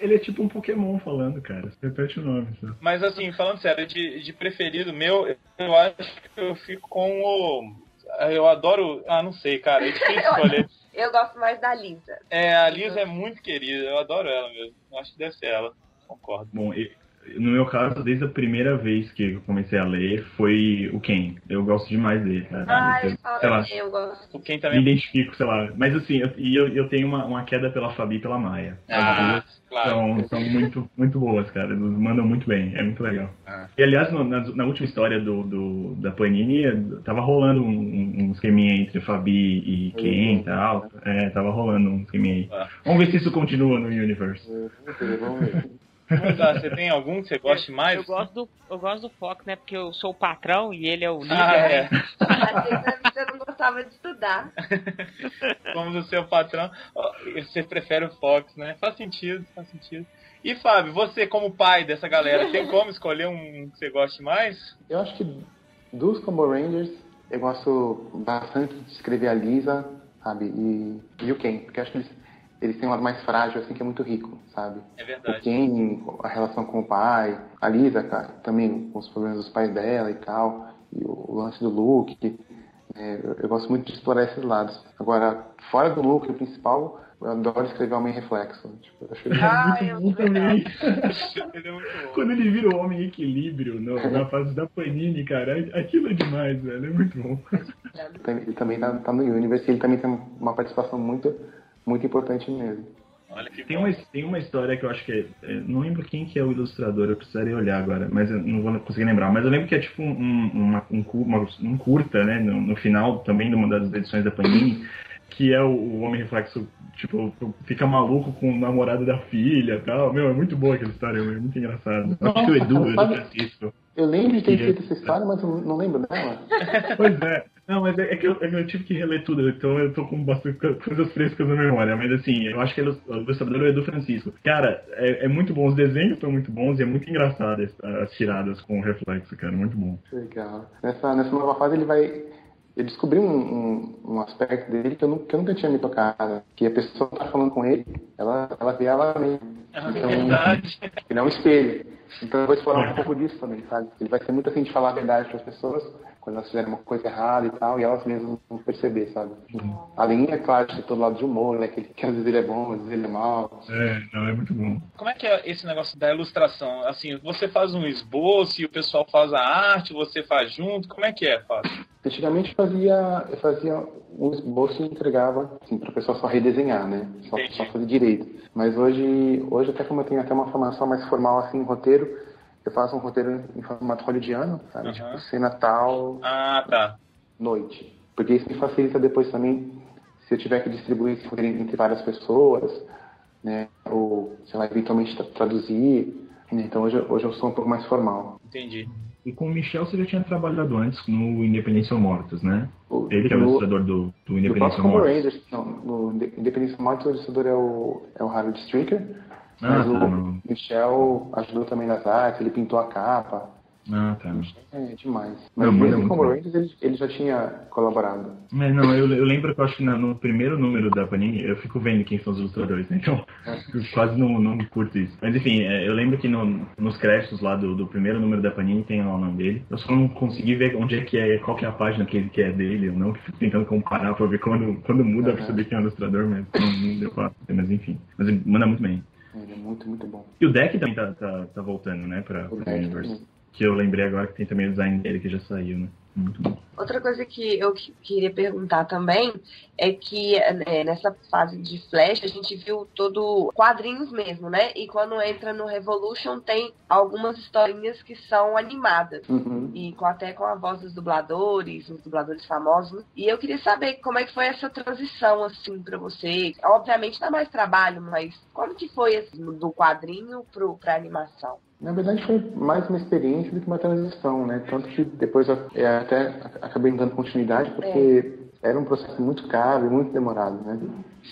Ele é tipo um Pokémon falando, cara. Você repete o nome. Só. Mas assim, falando sério, de, de preferido meu, eu acho que eu fico com o. Eu adoro. Ah, não sei, cara. É difícil escolher. Eu gosto mais da Lisa. É, a Lisa é muito querida, eu adoro ela mesmo. Eu acho que deve ser ela. Concordo. Bom, e- no meu caso, desde a primeira vez que eu comecei a ler, foi o Ken. Eu gosto demais dele, cara. Ai, sei lá, eu gosto. O Ken me também. identifico, sei lá. Mas assim, eu, e eu, eu tenho uma, uma queda pela Fabi e pela Maia. As Ah, duas claro. são, são muito, muito boas, cara. Eles mandam muito bem, é muito legal. Ah. E aliás, no- na, na última história do, do- da Panini, tava rolando um, um, um esqueminha entre Fabi e Ken e tal. É, tava rolando um esqueminha aí. Ah. Vamos ver se isso continua no universe. Vamos ver, Mas, ah, você tem algum que você goste mais? Eu gosto, do, eu gosto do Fox, né? Porque eu sou o patrão e ele é o líder. Ah, é. Achei que você não gostava de estudar. Somos o seu patrão. Você prefere o Fox, né? Faz sentido, faz sentido. E Fábio, você como pai dessa galera, tem como escolher um que você goste mais? Eu acho que dos Combo Rangers, eu gosto bastante de escrever a Lisa, sabe? E, e o Ken, porque eu acho que eles, eles têm um lado mais frágil, assim, que é muito rico, sabe? É O verdade. Ken, a relação com o pai, a Lisa, cara, também com os problemas dos pais dela e tal, e o, o lance do Luke. é, eu, gosto muito de explorar esses lados. Agora, fora do Luke, o principal, eu adoro escrever Homem Reflexo. Tipo, eu acho ele Ah, muito eu bom também. Ele é muito bom. Quando ele vira o homem equilíbrio no- na fase da Panini, cara, aquilo é demais, velho. É muito bom. Ele também tá, tá no Universe e ele também tem uma participação muito, muito importante mesmo. Olha que Tem uma, tem uma história que eu acho que é, é, Não lembro quem que é o ilustrador, eu precisaria olhar agora, mas eu não vou conseguir lembrar. Mas eu lembro que é tipo um, uma, um, uma- um curta, né? No, no final também de uma das edições da Panini, que é o, o Homem Reflexo, tipo, fica maluco com o namorado da filha e tal. Meu, é muito boa aquela história, é muito engraçado. Eu acho que o Edu, Francisco. Eu lembro de ter escrito essa história, mas eu não lembro dela. Pois é. Não, mas é, é que eu, é que eu tive que reler tudo, então eu tô com bastante co- coisas frescas na memória. Mas assim, eu acho que ele- o ilustrador é o Edu Francisco. Cara, é, é muito bom, os desenhos estão muito bons e é muito engraçado as, as tiradas com o reflexo, cara, muito bom. Legal. Nessa, nessa nova fase ele vai. Eu descobri um, um, um aspecto dele que eu, nunca, que eu nunca tinha me tocado. Que a pessoa que tá falando com ele, ela, ela vê ela mesma. É Então, verdade. ele é um espelho. Então eu vou explorar um pouco disso também, sabe? Ele vai ser muito assim de falar a verdade para as pessoas, quando elas fizerem uma coisa errada e tal, e elas mesmas vão perceber, sabe? Além, é claro, de todo lado de humor, né? Que, que às vezes ele é bom, às vezes ele é mau. É, não, é muito bom. Como é que é esse negócio da ilustração? Assim, você faz um esboço e o pessoal faz a arte, você faz junto? Como é que é, Fábio? Antigamente eu fazia, eu fazia um esboço e entregava assim, para a pessoa só redesenhar, né? Só, só fazer direito. Mas hoje, hoje, até como eu tenho até uma formação mais formal assim em roteiro, eu faço um roteiro em formato hollywoodiano, sabe? Aham. Tipo, cena tal, Ah, tá. noite. Porque isso me facilita depois também, se eu tiver que distribuir esse roteiro entre várias pessoas, né? Ou, sei lá, eventualmente tra- traduzir. né? Então hoje, eu- hoje eu sou um pouco mais formal. Entendi. E com o Michel você já tinha trabalhado antes no Independência ou Mortos, né? O- Ele que é o ilustrador do, do Independência Mortos. Rangers, não, no Inde- Independência Mortos, o ilustrador é o, é o Harold Stricker. Ah, mas tá, o não. Michel ajudou também nas artes, ele pintou a capa. Ah, tá. É demais. Não, Mas mas é desde o. Rangers ele, ele já tinha colaborado. Mas não, eu, eu lembro que eu acho que na- no primeiro número da Panini, eu fico vendo quem são os ilustradores, né? Então, eu quase não, não curto isso. Mas enfim, é, eu lembro que no- nos créditos lá do, do primeiro número da Panini tem lá o nome dele. Eu só não consegui ver onde é que é, qual que é a página que, que é dele ou não, que fico tentando comparar pra ver quando, quando muda pra saber quem é o ilustrador, mas não, não deu pra Mas enfim. Mas manda muito bem. Ele é muito, muito bom. E o deck também tá, tá, tá voltando, né, pra, O pra Deck Universe. também. Que eu lembrei agora que tem também o design dele que já saiu, né? Muito bom. Outra coisa que eu que- queria perguntar também é que é, nessa fase de Flash a gente viu todo quadrinhos mesmo, né? E quando entra no Revolution tem algumas historinhas que são animadas. Uhum. E com, até com a voz dos dubladores, os dubladores famosos. E eu queria saber como é que foi essa transição, assim, pra você. Obviamente dá mais trabalho, mas como que foi assim, do quadrinho pro, pra animação? Na verdade foi mais uma experiência do que uma transição, né? Tanto que depois eu até acabei dando continuidade porque era um processo muito caro e muito demorado, né?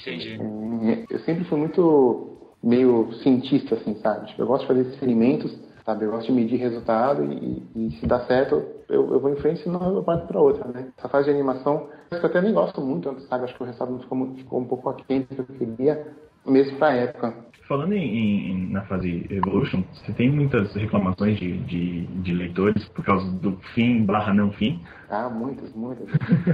Entendi. É, Eu sempre fui muito meio cientista, assim, sabe? Tipo, eu gosto de fazer experimentos, sabe? Eu gosto de medir resultado e, e se dá certo, eu, eu vou em frente, senão eu parto para outra, né? Essa fase de animação, eu até nem gosto muito, sabe? Acho que o resultado não ficou, muito- ficou um pouco aquém do que eu queria, mesmo pra época. Falando em, em- na fase Evolution, você tem muitas reclamações de, de, de leitores por causa do fim barra não fim? Ah, muitas, muitas.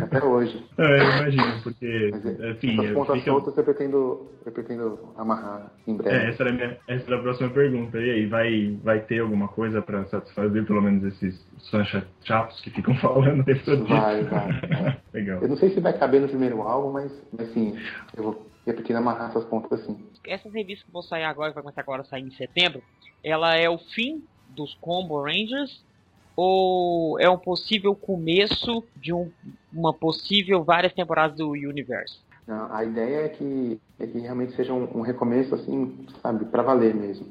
Até hoje. É, eu imagino, porque, Mas, é, assim, essas pontas fica... soltas eu pretendo, eu pretendo amarrar em breve. É, essa era, a minha, essa era a próxima pergunta. E aí, vai, vai ter alguma coisa pra satisfazer pelo menos esses fãs cha- chatos que ficam falando? Vai, vai, vai. Legal. Eu não sei se vai caber no primeiro álbum, mas, mas sim, eu vou eu pretendo amarrar essas pontas assim. Essas revistas que vão sair agora, que vai começar agora a sair em setembro, ela é o fim dos Combo Rangers ou é um possível começo de um, uma possível várias temporadas do Universo? Não, a ideia é que, é que realmente seja um, um recomeço, assim, sabe, pra valer mesmo.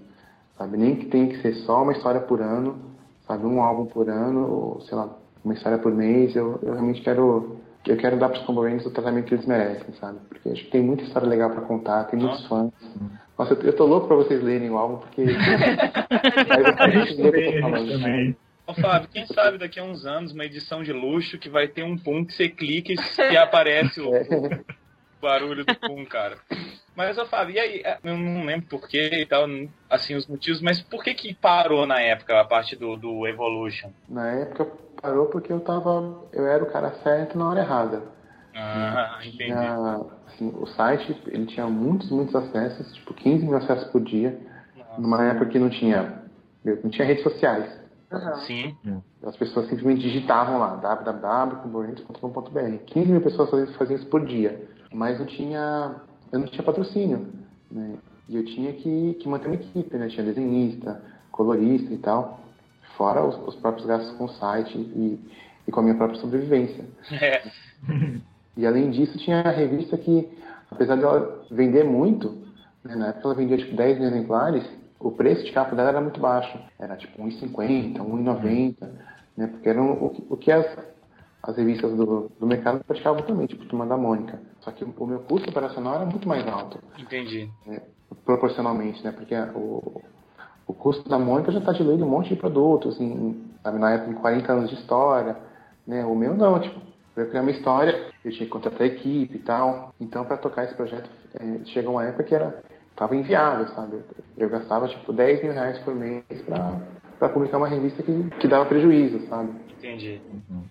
Sabe, nem que tenha que ser só uma história por ano, sabe, um álbum por ano, ou sei lá, uma história por mês. Eu, eu realmente quero, eu quero dar pros Combo Rangers o tratamento que eles merecem, sabe? Porque acho que tem muita história legal pra contar, tem muitos fãs. Nossa, eu, tô louco pra vocês lerem o álbum, porque. A gente o que eu tô falando. também. Ô Fábio, quem sabe daqui a uns anos uma edição de luxo que vai ter um pum que você clica e aparece o É. barulho do pum, cara. Mas eu Fábio, e aí? Eu não lembro porquê e tal, assim, os motivos, mas por que que parou na época a parte do, do Evolution? Na época parou porque eu tava. Eu era o cara certo na hora errada. Ah, entendi. Tinha, assim, o site ele tinha muitos, muitos acessos, tipo 15 mil acessos por dia, numa época que não tinha, não tinha redes sociais. Aham. Sim. As pessoas simplesmente digitavam lá www.comborentes.com.br. 15 mil pessoas faziam, faziam isso por dia. Mas não tinha, eu não tinha patrocínio. Né? E eu tinha que, que manter uma equipe, né? Tinha desenhista, colorista e tal. Fora os, os próprios gastos com o site e, e com a minha própria sobrevivência. É. E além disso, tinha a revista que, apesar dela vender muito, né, na época ela vendia tipo 10 mil exemplares, o preço de capa dela era muito baixo. Era tipo 1,50, 1,90, né? Porque eram o, que- o que as, as revistas do, do mercado praticavam também, tipo Turma da Mônica. Só que o, o meu custo operacional era muito mais alto, Entendi. né, proporcionalmente, né? Porque o, o custo da Mônica já está diluído um monte de produtos, em, sabe, na época, em 40 anos de história, né? O meu não, tipo, para eu criar uma história, eu tinha que contratar a equipe e tal. Então, para tocar esse projeto, é, chegou uma época que era tava inviável, sabe? Eu gastava, tipo, 10 mil reais por mês para publicar uma revista que, que dava prejuízo, sabe? Entendi.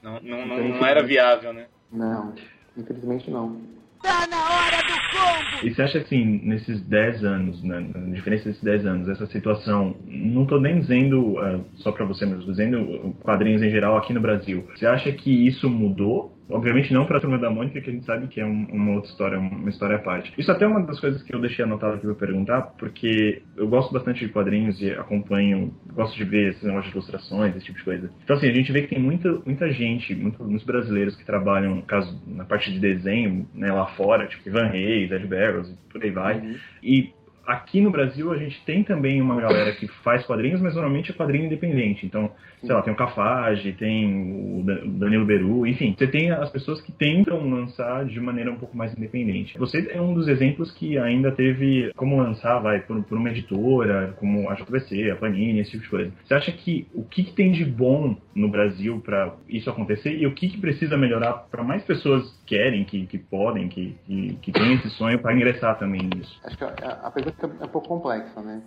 Não, não, não, não era viável, né? Não, infelizmente não. Tá na hora do combo! E você acha assim, nesses 10 anos, né, na diferença desses 10 anos, essa situação, não tô nem dizendo ah, só pra você, mas dizendo quadrinhos em geral aqui no Brasil. Você acha que isso mudou? Obviamente não pra Turma da Mônica, que a gente sabe que é um- uma outra história, uma história à parte. Isso até é uma das coisas que eu deixei anotado aqui pra perguntar, porque eu gosto bastante de quadrinhos e acompanho, gosto de ver esses negócios de ilustrações, esse tipo de coisa. Então assim, a gente vê que tem muita, muita gente, muito- muitos brasileiros que trabalham, no caso, na parte de desenho, né, lá fora, tipo Ivan Reis, Ed Barrows, por aí vai. E aqui no Brasil a gente tem também uma galera que faz quadrinhos, mas normalmente é quadrinho independente. Então, sei lá, tem o Cafage, tem o Da- o Danilo Beru, enfim, você tem as pessoas que tentam lançar de maneira um pouco mais independente. Você é um dos exemplos que ainda teve como lançar, vai, por, por uma editora, como a JVC, a Panini, esse tipo de coisa. Você acha que o que, que tem de bom no Brasil para isso acontecer e o que, que precisa melhorar para mais pessoas querem, que, que podem, que, que, que têm esse sonho para ingressar também nisso? Acho que a, a pergunta é um pouco complexa, né?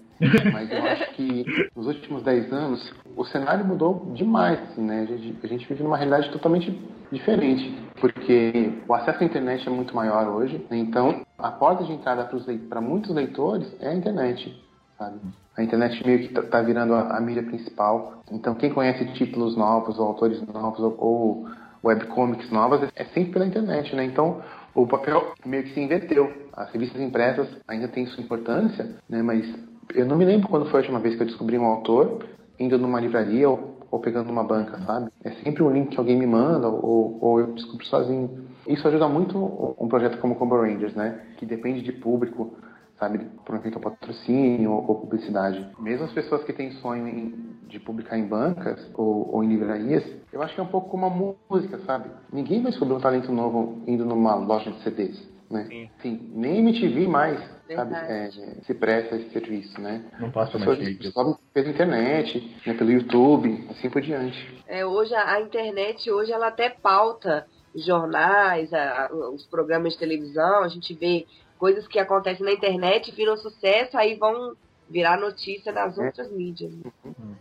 Mas eu acho que nos últimos 10 anos o cenário mudou demais, assim, né? A gente, vive numa realidade totalmente diferente, porque o acesso à internet é muito maior hoje, né? então a porta de entrada para muitos leitores é a internet, sabe? A internet meio que está virando a, a mídia principal. Então quem conhece títulos novos, ou autores novos, ou, ou webcomics novas, é sempre pela internet, né? Então o papel meio que se inverteu. As revistas impressas ainda têm sua importância, né? Mas eu não me lembro quando foi a última vez que eu descobri um autor indo numa livraria ou, ou pegando uma banca, sabe? É sempre um link que alguém me manda ou, ou eu descubro sozinho. Isso ajuda muito um projeto como Combo Rangers, né? Que depende de público, sabe? Por um patrocínio ou, ou publicidade. Mesmo as pessoas que têm sonho em- de publicar em bancas ou, ou em livrarias, eu acho que é um pouco como a música, sabe? Ninguém vai descobrir um talento novo indo numa loja de CDs, né? Sim. Sim, nem MTV mais, sabe? É, se presta esse serviço, né? Não passa As mais descobrem pela internet, né, pelo YouTube, assim por diante. É, hoje a, a internet hoje ela até pauta os jornais, a- a- os programas de televisão, a gente vê coisas que acontecem na internet, viram sucesso, aí vão virar notícia nas outras mídias. né?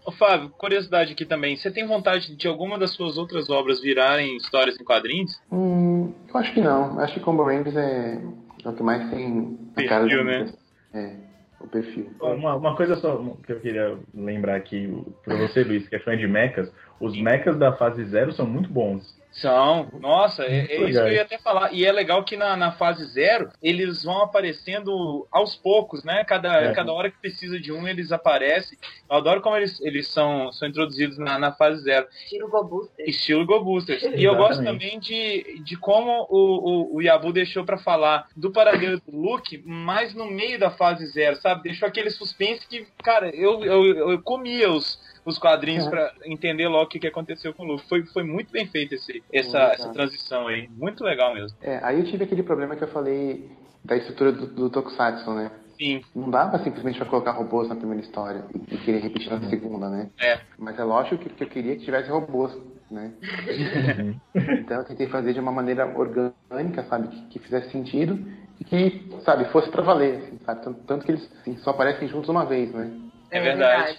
Ô, Fábio, curiosidade aqui também. Você tem vontade de alguma das suas outras obras virarem histórias em quadrinhos? Hum, eu acho que não. Acho que Combo Rangers é, é o que mais tem a Perfil, cara da né? É, o perfil. Uma, uma coisa só que eu queria lembrar aqui pra você, Luiz, que é fã de mechas, os mechas da fase zero são muito bons. São. Nossa, é, é isso que eu ia até falar. E é legal que na, na fase zero eles vão aparecendo aos poucos, né? Cada, É. cada hora que precisa de um, eles aparecem. Eu adoro como eles, eles são, são introduzidos na, na fase zero. Tira o Go Booster. Estilo Go Boosters. E eu gosto também de, de como o, o, o Yabu deixou pra falar do paradeiro do Luke, mais no meio da fase zero, sabe? Deixou aquele suspense que, cara, eu, eu, eu comia os, os quadrinhos É. pra entender logo o que, que aconteceu com o Luke. Foi, foi muito bem feito esse, essa, essa transição aí. Muito legal mesmo. É, aí eu tive aquele problema que eu falei da estrutura do, do Tokusatsu, né? Sim, Não dava simplesmente pra colocar robôs na primeira história e, e querer repetir na segunda, né? é. Mas é lógico que, que eu queria que tivesse robôs, né? então eu tentei fazer de uma maneira orgânica, sabe? Que, que fizesse sentido e que, sabe, fosse pra valer, assim, sabe? Tanto, tanto que eles assim, só aparecem juntos uma vez, né? É verdade.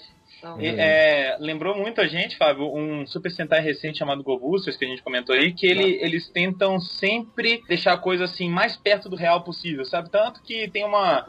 E, é, lembrou muito a gente, Fábio, um Super Sentai recente chamado Go Boosters, que a gente comentou aí, que ele, eles tentam sempre deixar a coisa assim mais perto do real possível, sabe? Tanto que tem uma.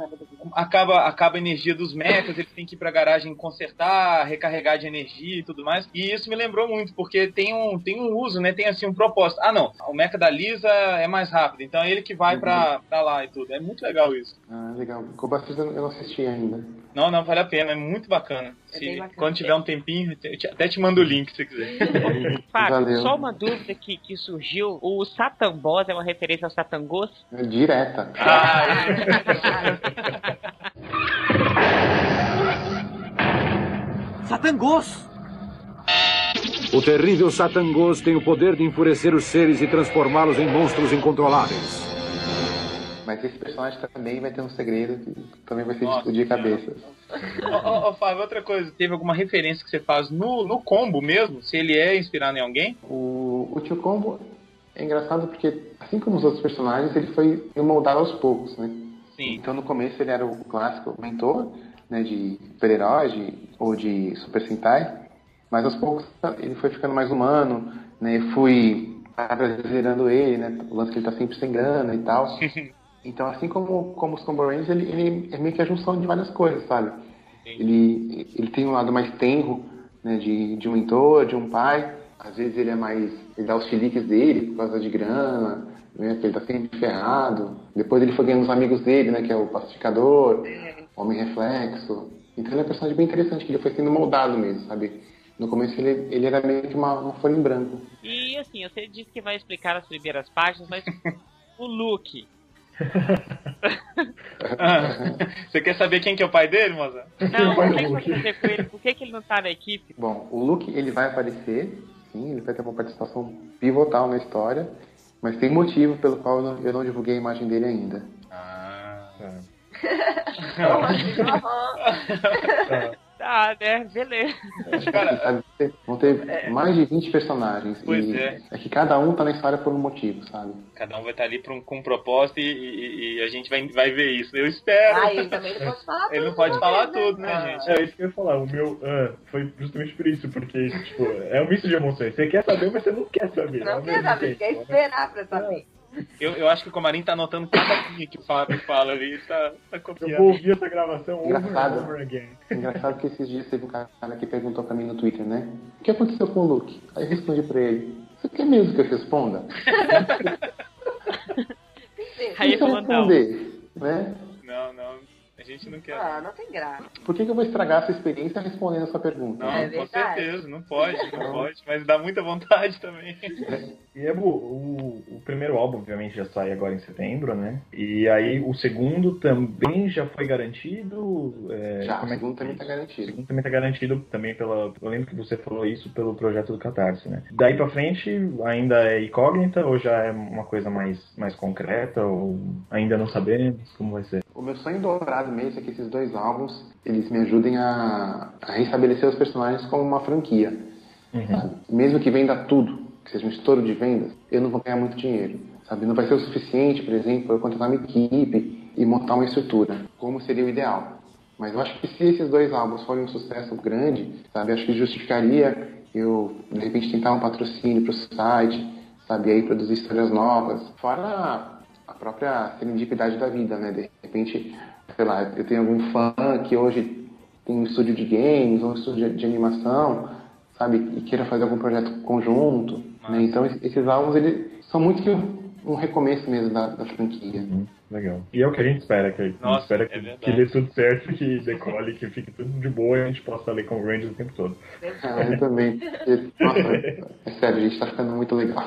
Acaba, acaba a energia dos mechas, eles têm que ir pra garagem consertar, recarregar de energia e tudo mais. E isso me lembrou muito, porque tem um, tem um uso, né? Tem assim um propósito. Ah, não, o mecha da Lisa é mais rápido, então é ele que vai pra, pra lá e tudo. É muito legal isso. Ah, legal. Cobasters eu não assisti ainda. Não, não, vale a pena, é muito bacana. É Se-. Quando tiver um tempinho, te- até te mando o link se quiser. Fábio, Valeu. só uma dúvida que, que surgiu. O Satan Boss é uma referência ao Satangos? É Direta. Ah, Satangos! O terrível Satangos tem o poder de enfurecer os seres e transformá-los em monstros incontroláveis. Mas esse personagem também vai ter um segredo que também vai ser Nossa cabeças. Ô, ô, ô, Fábio, outra coisa, teve alguma referência que você faz no, no combo mesmo? Se ele é inspirado em alguém? O, o Tio Combo é engraçado porque, assim como os outros personagens, ele foi moldado aos poucos, né? Sim. Então no começo ele era o clássico mentor, né, de super-herói ou de Super Sentai, mas aos poucos ele foi ficando mais humano, né? Fui brasileirando ele, né? O lance que ele tá sempre sem grana e tal. Então assim como, como os Combo Rangers, ele, ele é meio que a junção de várias coisas, sabe? Ele, ele tem um lado mais tenro, né, de, de um mentor, de um pai. Às vezes ele é mais. Ele dá os chiliques dele por causa de grana, né, porque ele tá sempre ferrado. Depois ele foi ganhando os amigos dele, né, que é o pacificador, homem reflexo. Então ele é um personagem bem interessante, que ele foi sendo moldado mesmo, sabe? No começo ele, ele era meio que uma, uma folha em branco. E assim, você disse que vai explicar as primeiras páginas, mas o Luke. Ah, você quer saber quem que é o pai dele, moça? Não, Vai o que, no que fazer com ele? Por que, que ele não tá na equipe? Bom, o Luke ele vai aparecer, sim, ele vai ter uma participação pivotal na história, mas tem motivo pelo qual eu não, eu não divulguei a imagem dele ainda. Ah, Tá, né? Beleza. cara, Vão ter mais de 20 personagens. Pois e é. que cada um tá na história por um motivo, sabe? cada um vai estar ali pra um, com um propósito e, e- e a gente vai, vai ver isso. Eu espero. Ah, ele também não pode falar Ele não tudo pode de falar uma vez, tudo, né, gente? É isso que eu ia falar. O meu ah, foi justamente por isso, porque, tipo, é um misto de emoções. Você quer saber, mas você não quer saber. Não quer mesmo saber, tempo, quer né? esperar pra saber. Eu, eu acho que o Comarim tá anotando cada linha que o Fábio fala ali. Tá, tá Eu copiando. vou ouvir essa gravação over and Engraçado. over again. Engraçado que esses dias teve um cara que perguntou pra mim no Twitter, né? O que aconteceu com o Luke? Aí eu respondi pra ele: Você quer mesmo que eu responda? Aí eu falou não. responder, né? Não, não. A gente não quer. Ah, não tem graça. Por que, que eu vou estragar essa experiência respondendo a sua pergunta? Não, É com certeza, não pode, não pode, mas dá muita vontade também. E Ebu, o, o primeiro álbum, obviamente, já sai agora em setembro, né? E aí o segundo também já foi garantido. é, Já, o é que- segundo também tá O garantido. segundo também tá garantido também pela. Eu lembro que você falou isso pelo projeto do Catarse, né? Daí pra frente ainda é incógnita ou já é uma coisa mais, mais concreta ou ainda não sabemos como vai ser? O meu sonho dourado mesmo é que esses dois álbuns eles me ajudem a, a restabelecer os personagens como uma franquia. sabe? Mesmo que venda tudo, que seja um estouro de vendas, eu não vou ganhar muito dinheiro. Sabe? Não vai ser o suficiente, por exemplo, para eu contratar uma equipe e montar uma estrutura, como seria o ideal. Mas eu acho que se esses dois álbuns forem um sucesso grande, sabe, acho que justificaria eu, de repente, tentar um patrocínio para o site, sabe, e aí produzir histórias novas. Fora a própria serendipidade da vida, né? De repente, sei lá, eu tenho algum fã que hoje tem um estúdio de games ou um estúdio de animação, sabe, e queira fazer algum projeto conjunto, né? Então es- esses álbuns eles são muito que um, recomeço mesmo da, da franquia. Legal. E é o que a gente espera, que a gente Nossa, espera é que, verdade. que dê tudo certo, que decole, que fique tudo de boa e a gente possa ler com o Rangers o tempo todo. Ah, eu também. Nossa, é sério, a gente tá ficando muito legal.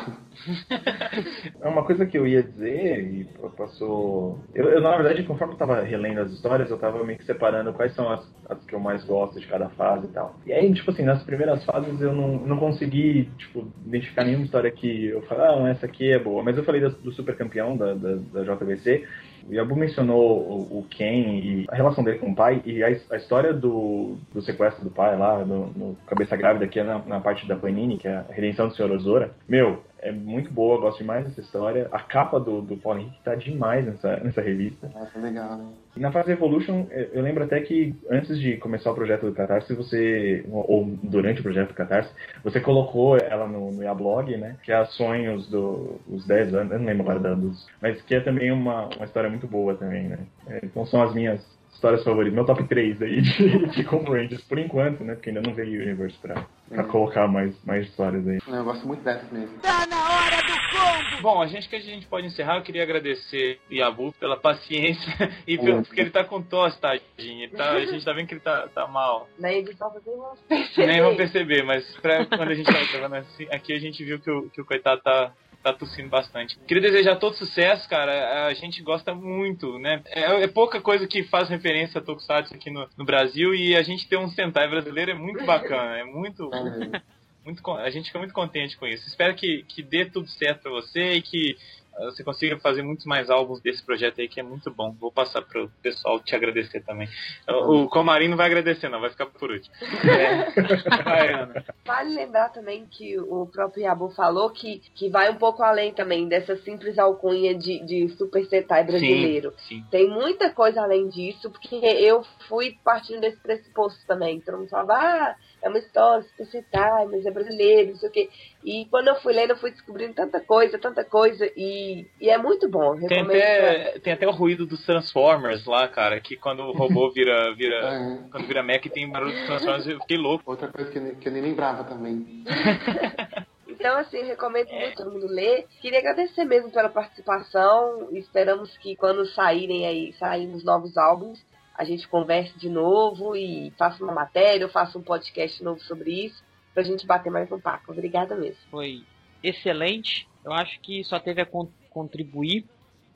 É uma coisa que eu ia dizer e passou. Eu, eu, na verdade, conforme eu tava relendo as histórias, eu tava meio que separando quais são as, as que eu mais gosto de cada fase e tal. E aí, tipo assim, nas primeiras fases eu não, não consegui, tipo, identificar nenhuma história que eu falei, ah, essa aqui é boa. Mas eu falei da- do super campeão da, da, da JBC. O Yabu mencionou o, Ken e a relação dele com o pai e a, a história do, do sequestro do pai lá, no, no Cabeça Grávida, que é na, na parte da Panini, que é a redenção do Sr. Ozora. Meu, é muito boa, gosto demais dessa história. A capa do, do Paul Henrique tá demais nessa, nessa revista. Nossa, legal, né? E na fase Evolution, eu eu lembro até que antes de começar o projeto do Catarse, você, ou durante o projeto do Catarse, você colocou ela no, no Yablog, né? Que é a Sonhos dos 10 anos, eu não lembro agora dos. Mas que é também uma, uma história muito boa também, né? É, Então são as minhas histórias favoritas, meu top 3 aí de, de Combo Rangers, por enquanto, né? Porque ainda não veio o Universe pra, pra Uhum. colocar mais, mais histórias aí. Não, eu gosto muito dessas mesmo. Tá na hora do combo! Bom, a gente que a gente pode encerrar, eu queria agradecer o Yabu pela paciência e pelo, Uhum. porque ele tá com tosse, tadinho. Ele tá- a gente tá vendo que ele tá, tá mal. Na edição vocês vão perceber. Nem vão perceber, mas pra, quando a gente tá gravando assim, aqui a gente viu que o, que o coitado tá, tá tossindo bastante. Queria desejar todo sucesso, cara. A gente gosta muito, né? É, é pouca coisa que faz referência a Tokusatsu aqui no, no Brasil e a gente ter um Sentai brasileiro é muito bacana. É muito, muito, a gente fica muito contente com isso. Espero que, que dê tudo certo pra você e que você consiga fazer muitos mais álbuns desse projeto aí, que é muito bom. Vou passar pro pessoal te agradecer também. O, Comarim não vai agradecer, não, vai ficar por último. É. Vai, Ana. Vale lembrar também que o próprio Yabu falou que, que vai um pouco além também dessa simples alcunha de, de Super Sentai brasileiro. Sim, sim. Tem muita coisa além disso, porque eu fui partindo desse pressuposto também. Todo mundo falava, ah, é uma história, Super Sentai, mas é brasileiro, não sei o quê. E quando eu fui lendo, eu fui descobrindo tanta coisa, tanta coisa, e, e é muito bom. Tem Recomendo pra- até, tem até o ruído dos Transformers lá, cara, que quando o robô vira, vira, é. quando vira mecha tem barulho dos Transformers, eu fiquei louco. Outra coisa que eu, nem- que eu nem lembrava também. Então, assim, recomendo muito todo mundo ler. Queria agradecer mesmo pela participação. Esperamos que quando saírem aí, saírem os novos álbuns, a gente converse de novo e faça uma matéria ou faça um podcast novo sobre isso, pra gente bater mais um papo. Obrigada mesmo. Foi excelente. Eu acho que só teve a con- contribuir.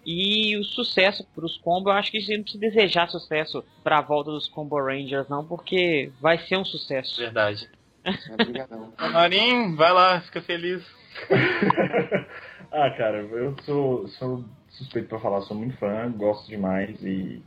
E o sucesso para os combos, eu acho que a gente não precisa desejar sucesso para a volta dos Combo Rangers, não, porque vai ser um sucesso. Verdade. É. Marim, vai lá, fica feliz. ah, cara, eu sou, sou suspeito pra falar, sou muito fã, gosto demais e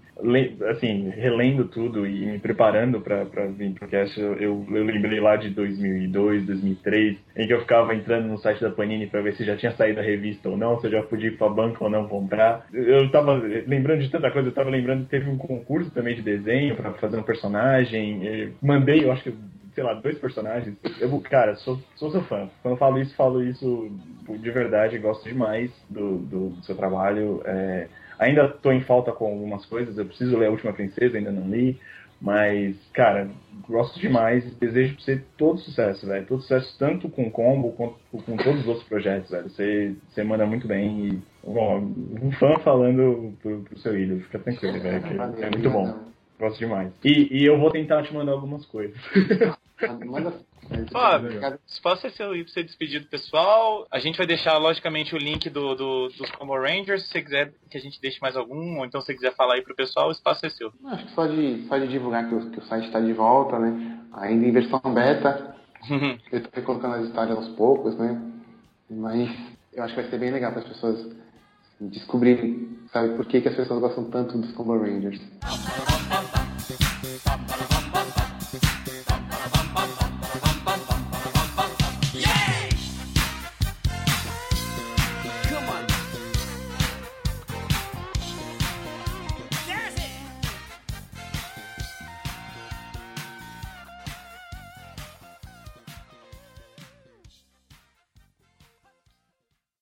assim, relendo tudo e me preparando pra vir pro cast, eu, eu, lembrei lá de 2002, 2003, em que eu ficava entrando no site da Panini pra ver se já tinha saído a revista ou não, se eu já podia ir pra banca ou não comprar. Eu tava lembrando de tanta coisa, eu tava lembrando que teve um concurso também de desenho pra fazer um personagem, mandei, eu acho que sei lá, dois personagens. Eu, cara, sou, sou seu fã. Quando eu falo isso, falo isso de verdade, gosto demais do, do, do seu trabalho. É, ainda tô em falta com algumas coisas, eu preciso ler A Última Princesa, ainda não li. Mas, cara, gosto demais desejo pra você todo sucesso, velho. Todo sucesso tanto com o Combo quanto com todos os outros projetos, velho. Você, você manda muito bem e, bom, um fã falando pro, pro seu ídolo. Fica tranquilo, velho. É muito bom. Gosto demais. E, e eu vou tentar te mandar algumas coisas. Manda. Fábio, espaço é seu aí pra você despedir do pessoal. A gente vai deixar, logicamente, o link do, do- dos Combo Rangers. Se você quiser que a gente deixe mais algum, ou então se você quiser falar aí pro pessoal, o espaço é seu. Acho que só de, só de divulgar que o, que o site está de volta, né? Ainda em versão beta. Eu estou recolocando as histórias aos poucos, né? Mas eu acho que vai ser bem legal para as pessoas descobrirem, sabe, por que, que as pessoas gostam tanto dos Combo Rangers. Bum, bum, bum.